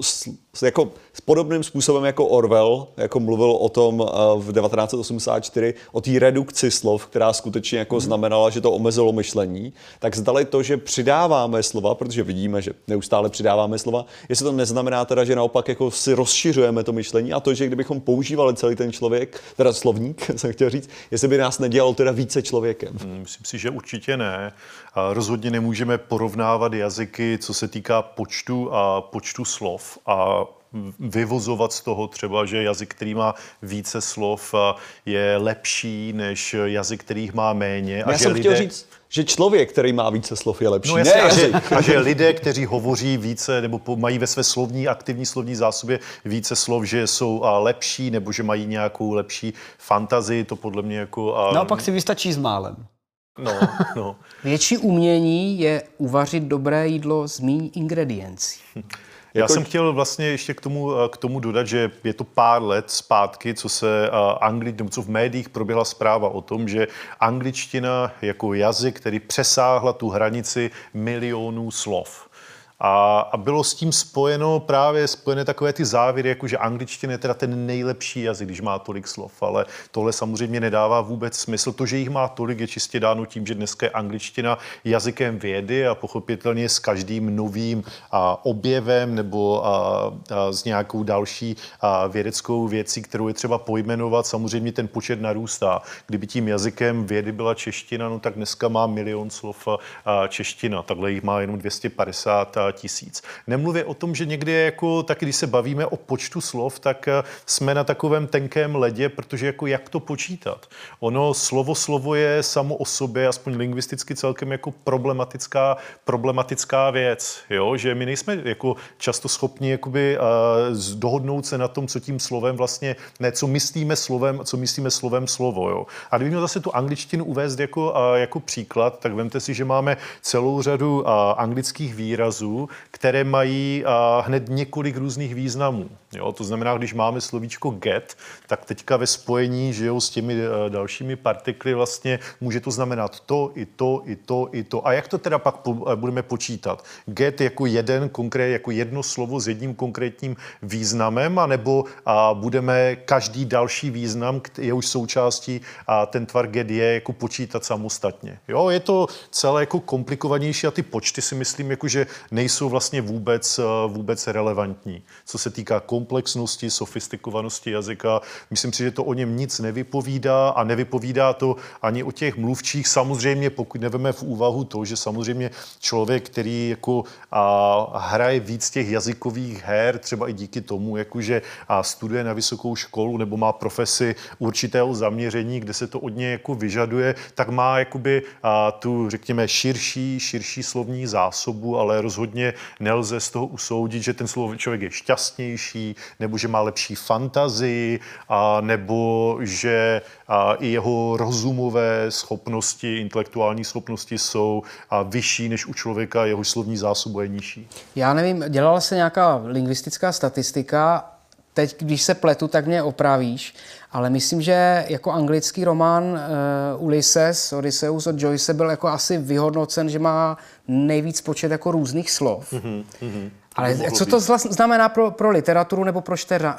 [SPEAKER 1] jako s podobným způsobem jako Orwell, jako mluvil o tom uh, v 1984, o té redukci slov, která skutečně jako znamenala, že to omezilo myšlení, tak zdali to, že přidáváme slova, protože vidíme, že neustále přidáváme slova, jestli to neznamená teda, že naopak jako si rozšiřujeme to myšlení a to, že kdybychom používali celý ten člověk, teda slovník, jsem chtěl říct, jestli by nás nedělal teda více člověkem.
[SPEAKER 4] Myslím si, že určitě ne. A rozhodně nemůžeme porovnávat jazyky, co se týká počtu a počtu slov a vyvozovat z toho třeba, že jazyk, který má více slov, a je lepší než jazyk, který má méně.
[SPEAKER 1] Já
[SPEAKER 4] že
[SPEAKER 1] jsem chtěl říct, že člověk, který má více slov, je lepší.
[SPEAKER 4] No
[SPEAKER 1] ne
[SPEAKER 4] jasně, a, že, a že lidé, kteří hovoří více nebo mají ve své slovní, aktivní slovní zásobě více slov, že jsou a, lepší nebo že mají nějakou lepší fantazii, to podle mě jako... A,
[SPEAKER 2] Naopak si vystačí s málem.
[SPEAKER 4] No, no.
[SPEAKER 3] Větší umění je uvařit dobré jídlo z míň ingrediencí.
[SPEAKER 4] Já
[SPEAKER 1] Jako-
[SPEAKER 4] jsem chtěl vlastně ještě k tomu, eh, k tomu dodat, že je to pár let zpátky, co se eh, angli, co v médiích proběhla zpráva o tom, že angličtina jako jazyk, který přesáhla tu hranici milionů slov. A, a bylo s tím spojeno právě spojené takové ty závěry, jako že angličtina je teda ten nejlepší jazyk, když má tolik slov, ale tohle samozřejmě nedává vůbec smysl. To, že jich má tolik, je čistě dáno tím, že dneska je angličtina jazykem vědy a pochopitelně s každým novým a, objevem nebo a, a, s nějakou další a, vědeckou věcí, kterou je třeba pojmenovat, samozřejmě ten počet narůstá. Kdyby tím jazykem vědy byla čeština, no tak dneska má milion slov a, čeština, takhle jich má jenom 250 tisíc. Nemluvě o tom, že někdy jako, tak když se bavíme o počtu slov, tak eh, jsme na takovém tenkém ledě, protože jako jak to počítat? Ono slovo slovo je samo o sobě, aspoň lingvisticky celkem jako problematická, problematická věc, jo? že my nejsme jako často schopni jakoby, uh, dohodnout se na tom, co tím slovem vlastně, ne, co myslíme slovem, co myslíme slovem slovo. Jo? A kdybych měl zase tu angličtinu uvést jako, uh, jako příklad, tak vemte si, že máme celou řadu uh, anglických výrazů, které mají hned několik různých významů. Jo, to znamená, když máme slovíčko get, tak teďka ve spojení že jo, s těmi uh, dalšími partikly vlastně může to znamenat to, i to, i to, i to. A jak to teda pak po, uh, budeme počítat? Get jako jeden konkrét, jako jedno slovo s jedním konkrétním významem, anebo uh, budeme každý další význam, je už součástí a ten tvar get je jako počítat samostatně. Jo, je to celé jako komplikovanější a ty počty si myslím, jako, že nejsou vlastně vůbec, vůbec relevantní. Co se týká komplexnosti, sofistikovanosti jazyka. Myslím si, že to o něm nic nevypovídá a nevypovídá to ani o těch mluvčích. Samozřejmě, pokud neveme v úvahu to, že samozřejmě člověk, který jako a, hraje víc těch jazykových her, třeba i díky tomu, jakože a studuje na vysokou školu nebo má profesi určitého zaměření, kde se to od něj jako vyžaduje, tak má jakoby a, tu, řekněme, širší, širší slovní zásobu, ale rozhodně nelze z toho usoudit, že ten člověk je šťastnější, nebo že má lepší fantazii, a, nebo že a, i jeho rozumové schopnosti, intelektuální schopnosti jsou a, vyšší než u člověka, jeho slovní zásoba je nižší.
[SPEAKER 3] Já nevím, dělala se nějaká lingvistická statistika, teď, když se pletu, tak mě opravíš, ale myslím, že jako anglický román uh, Ulysses, Odysseus od Joyce byl jako asi vyhodnocen, že má nejvíc počet jako různých slov. Mm-hmm, mm-hmm. Ale co to znamená pro, pro literaturu nebo pro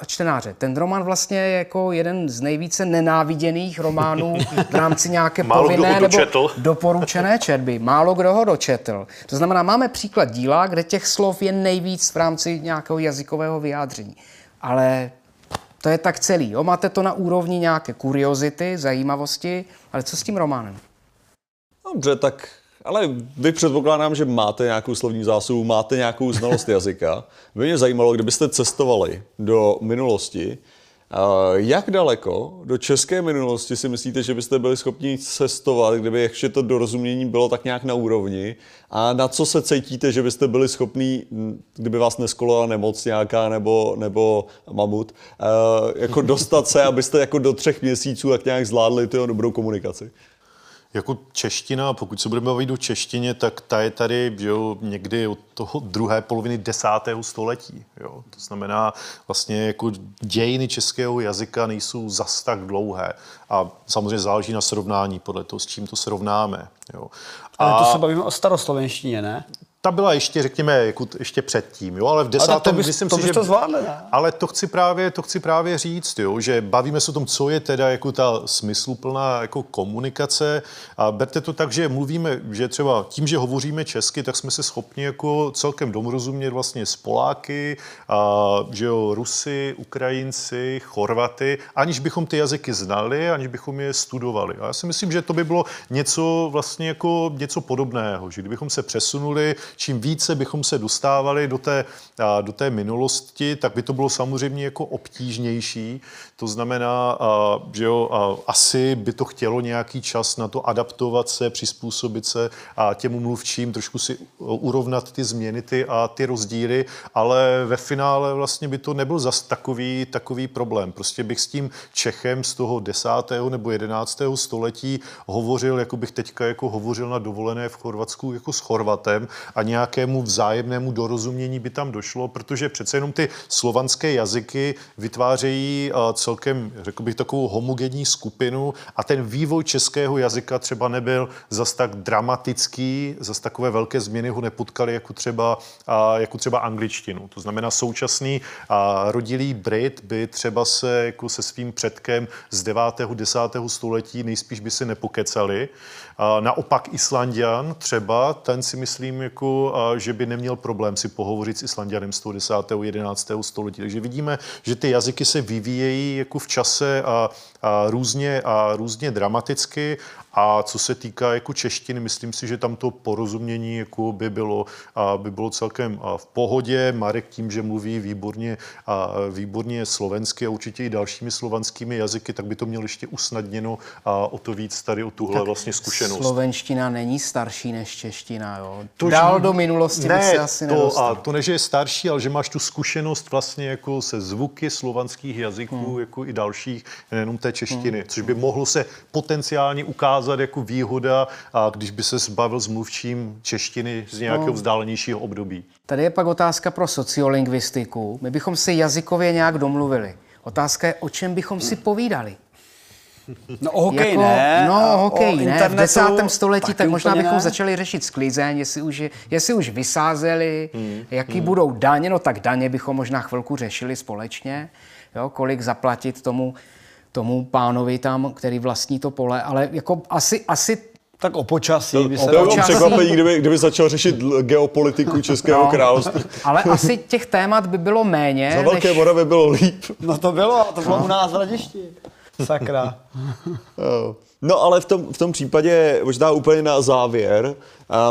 [SPEAKER 3] čtenáře? Ten román vlastně je jako jeden z nejvíce nenáviděných románů v rámci nějaké povinné nebo doporučené četby. Málo kdo ho dočetl. To znamená, máme příklad díla, kde těch slov je nejvíc v rámci nějakého jazykového vyjádření. Ale to je tak celý. Jo? Máte to na úrovni nějaké kuriozity, zajímavosti, ale co s tím románem?
[SPEAKER 1] Dobře, tak ale vy předpokládám, že máte nějakou slovní zásobu, máte nějakou znalost jazyka. By mě zajímalo, kdybyste cestovali do minulosti, jak daleko do české minulosti si myslíte, že byste byli schopni cestovat, kdyby ještě to dorozumění bylo tak nějak na úrovni? A na co se cítíte, že byste byli schopni, kdyby vás neskolovala nemoc nějaká nebo, nebo mamut, jako dostat se, abyste jako do třech měsíců tak nějak zvládli tu dobrou komunikaci?
[SPEAKER 4] Jako čeština, pokud se budeme bavit o češtině, tak ta je tady že jo, někdy od toho druhé poloviny desátého století. Jo. To znamená, vlastně jako dějiny českého jazyka nejsou zas tak dlouhé. A samozřejmě záleží na srovnání podle toho, s čím to srovnáme. Jo.
[SPEAKER 2] A... Ale to se bavíme o staroslovenštině, ne?
[SPEAKER 4] Ta byla ještě, řekněme, jako ještě předtím, jo, ale v desátém, ale to bys,
[SPEAKER 2] myslím
[SPEAKER 4] to
[SPEAKER 2] si, že... to zvládli, ne?
[SPEAKER 4] Ale to chci právě, to chci právě říct, jo, že bavíme se o tom, co je teda jako ta smysluplná jako komunikace a berte to tak, že mluvíme, že třeba tím, že hovoříme česky, tak jsme se schopni jako celkem domrozumět vlastně s Poláky, a, že jo, Rusy, Ukrajinci, Chorvaty, aniž bychom ty jazyky znali, aniž bychom je studovali. A já si myslím, že to by bylo něco vlastně jako něco podobného, že kdybychom se přesunuli čím více bychom se dostávali do té, do té minulosti, tak by to bylo samozřejmě jako obtížnější. To znamená, že jo, asi by to chtělo nějaký čas na to adaptovat se, přizpůsobit se a těm mluvčím, trošku si urovnat ty změny ty a ty rozdíly, ale ve finále vlastně by to nebyl zas takový, takový problém. Prostě bych s tím Čechem z toho desátého nebo jedenáctého století hovořil, jako bych teďka jako hovořil na dovolené v Chorvatsku jako s Chorvatem a nějakému vzájemnému dorozumění by tam došlo, protože přece jenom ty slovanské jazyky vytvářejí celkem, řekl bych, takovou homogenní skupinu a ten vývoj českého jazyka třeba nebyl zas tak dramatický, zas takové velké změny ho nepotkaly jako třeba, jako třeba angličtinu. To znamená současný rodilý Brit by třeba se jako se svým předkem z 9. 10. století nejspíš by se nepokecali. Naopak Islandian třeba, ten si myslím, jako, že by neměl problém si pohovořit s Islandianem z toho 10. 11. století. Takže vidíme, že ty jazyky se vyvíjejí jako v čase a, různě, a různě dramaticky a co se týká jako češtiny, myslím si, že tam to porozumění jako by, bylo, by bylo celkem v pohodě. Marek tím, že mluví výborně, výborně slovensky a určitě i dalšími slovanskými jazyky, tak by to mělo ještě usnadněno a o to víc tady o tuhle tak vlastně zkušenost.
[SPEAKER 3] Slovenština není starší než čeština, jo? To Dál do minulosti bych se asi
[SPEAKER 4] to,
[SPEAKER 3] nedostal.
[SPEAKER 4] a to ne, že je starší, ale že máš tu zkušenost vlastně jako se zvuky slovanských jazyků, hmm. jako i dalších, nejenom té češtiny, hmm. což by mohlo se potenciálně ukázat jako výhoda, a když by se zbavil s mluvčím češtiny z nějakého
[SPEAKER 3] No.
[SPEAKER 4] vzdálenějšího období.
[SPEAKER 3] Tady je pak otázka pro sociolingvistiku. My bychom si jazykově nějak domluvili. Otázka je, o čem bychom si povídali.
[SPEAKER 2] No o hokej
[SPEAKER 3] Jako-
[SPEAKER 2] ne.
[SPEAKER 3] No,
[SPEAKER 2] a
[SPEAKER 3] hokej
[SPEAKER 2] o
[SPEAKER 3] ne. V desátém století tak možná bychom
[SPEAKER 2] ne.
[SPEAKER 3] začali řešit sklizeň, jestli už, je- jestli už vysázeli, hmm. jaký hmm. budou daně. No tak daně bychom možná chvilku řešili společně. Jo, kolik zaplatit tomu, tomu pánovi tam, který vlastní to pole. Ale jako asi, asi
[SPEAKER 2] Tak o počasí by se
[SPEAKER 1] To bylo
[SPEAKER 3] Počasí.
[SPEAKER 1] překvapení, kdyby, kdyby začal řešit geopolitiku Českého
[SPEAKER 3] No.
[SPEAKER 1] království.
[SPEAKER 3] ale asi těch témat by bylo méně.
[SPEAKER 1] Za Velké
[SPEAKER 3] než...
[SPEAKER 1] Moravy bylo líp.
[SPEAKER 2] No to bylo, to bylo u nás v Radišti. Sakra.
[SPEAKER 1] No ale v tom, v tom případě, možná úplně na závěr,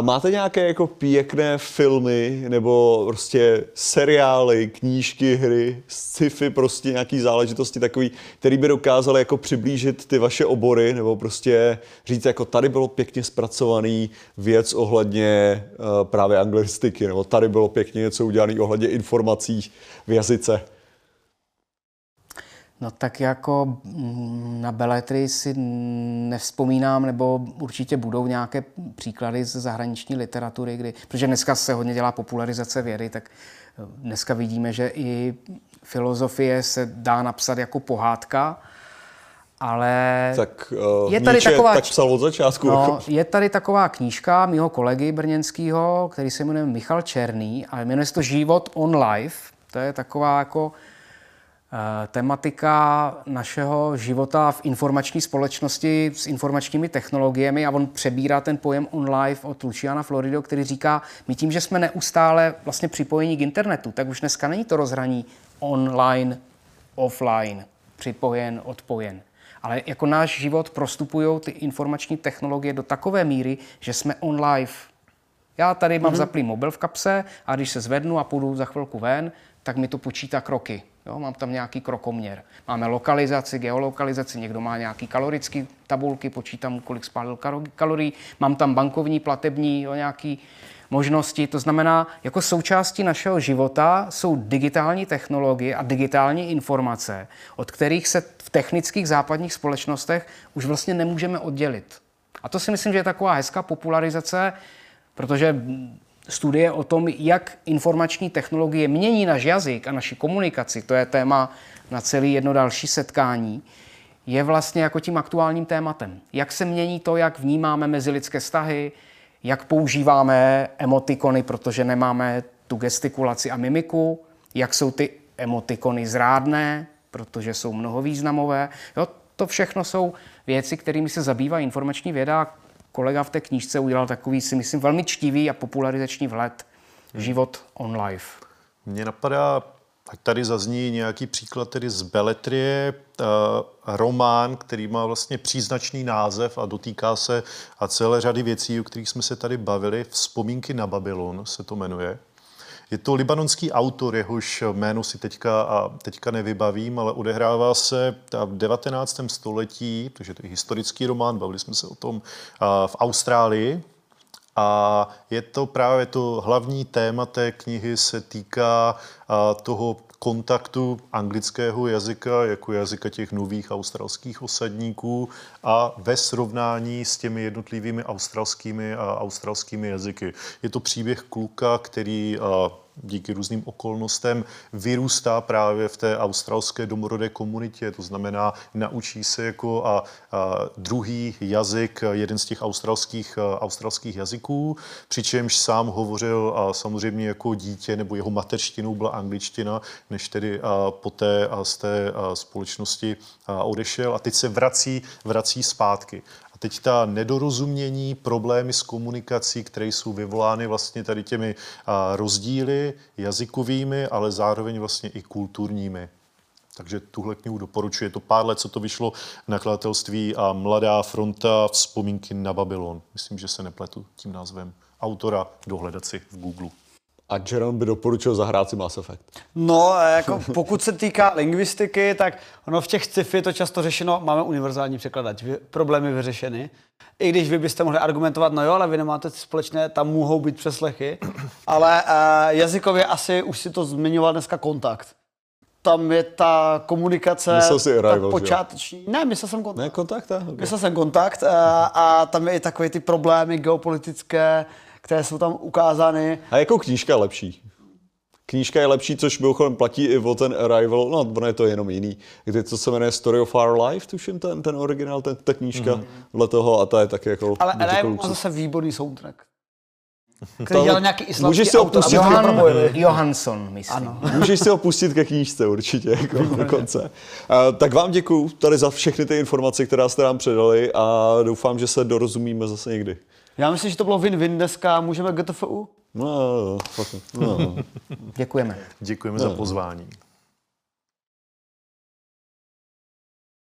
[SPEAKER 1] máte nějaké jako pěkné filmy nebo prostě seriály, knížky, hry, sci-fi, prostě nějaký záležitosti takový, který by dokázaly jako přiblížit ty vaše obory nebo prostě říct jako tady bylo pěkně zpracovaný věc ohledně uh, právě anglistiky nebo tady bylo pěkně něco udělané ohledně informací v jazyce.
[SPEAKER 3] No tak jako mm, na beletry si nevzpomínám, nebo určitě budou nějaké příklady z zahraniční literatury, kdy, protože dneska se hodně dělá popularizace vědy, tak eh, dneska vidíme, že i filozofie se dá napsat jako pohádka, ale
[SPEAKER 1] Tak uh,
[SPEAKER 3] Je tady taková
[SPEAKER 1] tak psal od začátku.
[SPEAKER 3] No, je tady taková knížka mého kolegy brněnského, který se jmenuje Michal Černý a jmenuje se to Život on life. To je taková jako eh, tematika našeho života v informační společnosti s informačními technologiemi a on přebírá ten pojem on life od Luciana Florido, který říká, my tím, že jsme neustále vlastně připojení k internetu, tak už dneska není to rozhraní online, offline, připojen, odpojen. Ale jako náš život prostupují ty informační technologie do takové míry, že jsme on live. Já tady mám mm-hmm. zaplý mobil v kapse a když se zvednu a půjdu za chvilku ven, tak mi to počítá kroky. Jo, mám tam nějaký krokoměr. Máme lokalizaci, geolokalizaci, někdo má nějaký kalorický tabulky, počítám, kolik spálil kalorií. Mám tam bankovní, platební, jo, nějaký možnosti. To znamená, jako součástí našeho života jsou digitální technologie a digitální informace, od kterých se v technických západních společnostech už vlastně nemůžeme oddělit. A to si myslím, že je taková hezká popularizace, protože studie o tom, jak informační technologie mění náš jazyk a naši komunikaci, to je téma na celý jedno další setkání, je vlastně jako tím aktuálním tématem. Jak se mění to, jak vnímáme mezilidské vztahy, jak používáme emotikony, protože nemáme tu gestikulaci a mimiku, jak jsou ty emotikony zrádné, protože jsou mnohovýznamové. Jo, to všechno jsou věci, kterými se zabývá informační věda kolega v té knížce udělal takový, si myslím, velmi čtivý a popularizační vhled život on life.
[SPEAKER 4] Mně napadá, ať tady zazní nějaký příklad tedy z Beletrie, uh, román, který má vlastně příznačný název a dotýká se a celé řady věcí, o kterých jsme se tady bavili. Vzpomínky na Babylon se to jmenuje. Je to libanonský autor, jehož jméno si teďka, a teďka nevybavím, ale odehrává se v 19. století, takže to je historický román, bavili jsme se o tom v Austrálii. A je to právě to hlavní téma té knihy se týká toho kontaktu anglického jazyka jako jazyka těch nových australských osadníků a ve srovnání s těmi jednotlivými australskými a australskými jazyky. Je to příběh kluka, který díky různým okolnostem vyrůstá právě v té australské domorodé komunitě, to znamená naučí se jako a, a druhý jazyk, jeden z těch australských, australských jazyků, přičemž sám hovořil a samozřejmě jako dítě nebo jeho mateřštinou byla angličtina, než tedy a, poté a z té a, společnosti a, odešel a teď se vrací, vrací zpátky. A teď ta nedorozumění, problémy s komunikací, které jsou vyvolány vlastně tady těmi rozdíly jazykovými, ale zároveň vlastně i kulturními. Takže tuhle knihu doporučuji. Je to pár let, co to vyšlo v nakladatelství a Mladá fronta vzpomínky na Babylon. Myslím, že se nepletu tím názvem autora dohledat si v Google.
[SPEAKER 1] A Jeron by doporučil zahrát si Mass Effect.
[SPEAKER 2] No, eh, jako pokud se týká lingvistiky, tak ono v těch sci-fi je to často řešeno, máme univerzální překladač, vy- problémy vyřešeny. I když vy byste mohli argumentovat, no jo, ale vy nemáte společné, tam mohou být přeslechy. Ale uh, jazykově asi už si to zmiňoval dneska kontakt. Tam je ta komunikace,
[SPEAKER 1] Myslel si Arrival,
[SPEAKER 2] ta
[SPEAKER 1] jo?
[SPEAKER 2] počáteční. Ne, myslel jsem kontakt.
[SPEAKER 1] Ne, kontakt? Okay.
[SPEAKER 2] Myslel jsem kontakt a, a tam je i takové ty problémy geopolitické, které jsou tam ukázány.
[SPEAKER 1] A jako knížka je lepší. Knížka je lepší, což mimochodem platí i o ten Arrival, no ono je to jenom jiný. Kdy to se jmenuje Story of Our Life, tuším ten, ten originál, ten, ta knížka mm-hmm. dle toho a ta je taky jako...
[SPEAKER 2] Ale Arrival má zase výborný soundtrack. Který
[SPEAKER 1] To-
[SPEAKER 2] dělal nějaký islamský
[SPEAKER 1] můžeš si ho
[SPEAKER 2] autor,
[SPEAKER 1] pustit
[SPEAKER 2] aby ho
[SPEAKER 3] Johan. Johansson, myslím.
[SPEAKER 2] Ano.
[SPEAKER 1] Můžeš si ho pustit ke knížce určitě, jako dokonce. Uh, tak vám děkuju tady za všechny ty informace, které jste nám předali a doufám, že se dorozumíme zase někdy.
[SPEAKER 2] Já myslím, že to bylo win-win dneska. Můžeme GTFU?
[SPEAKER 1] No, fakt, no.
[SPEAKER 3] Děkujeme.
[SPEAKER 4] Děkujeme za pozvání.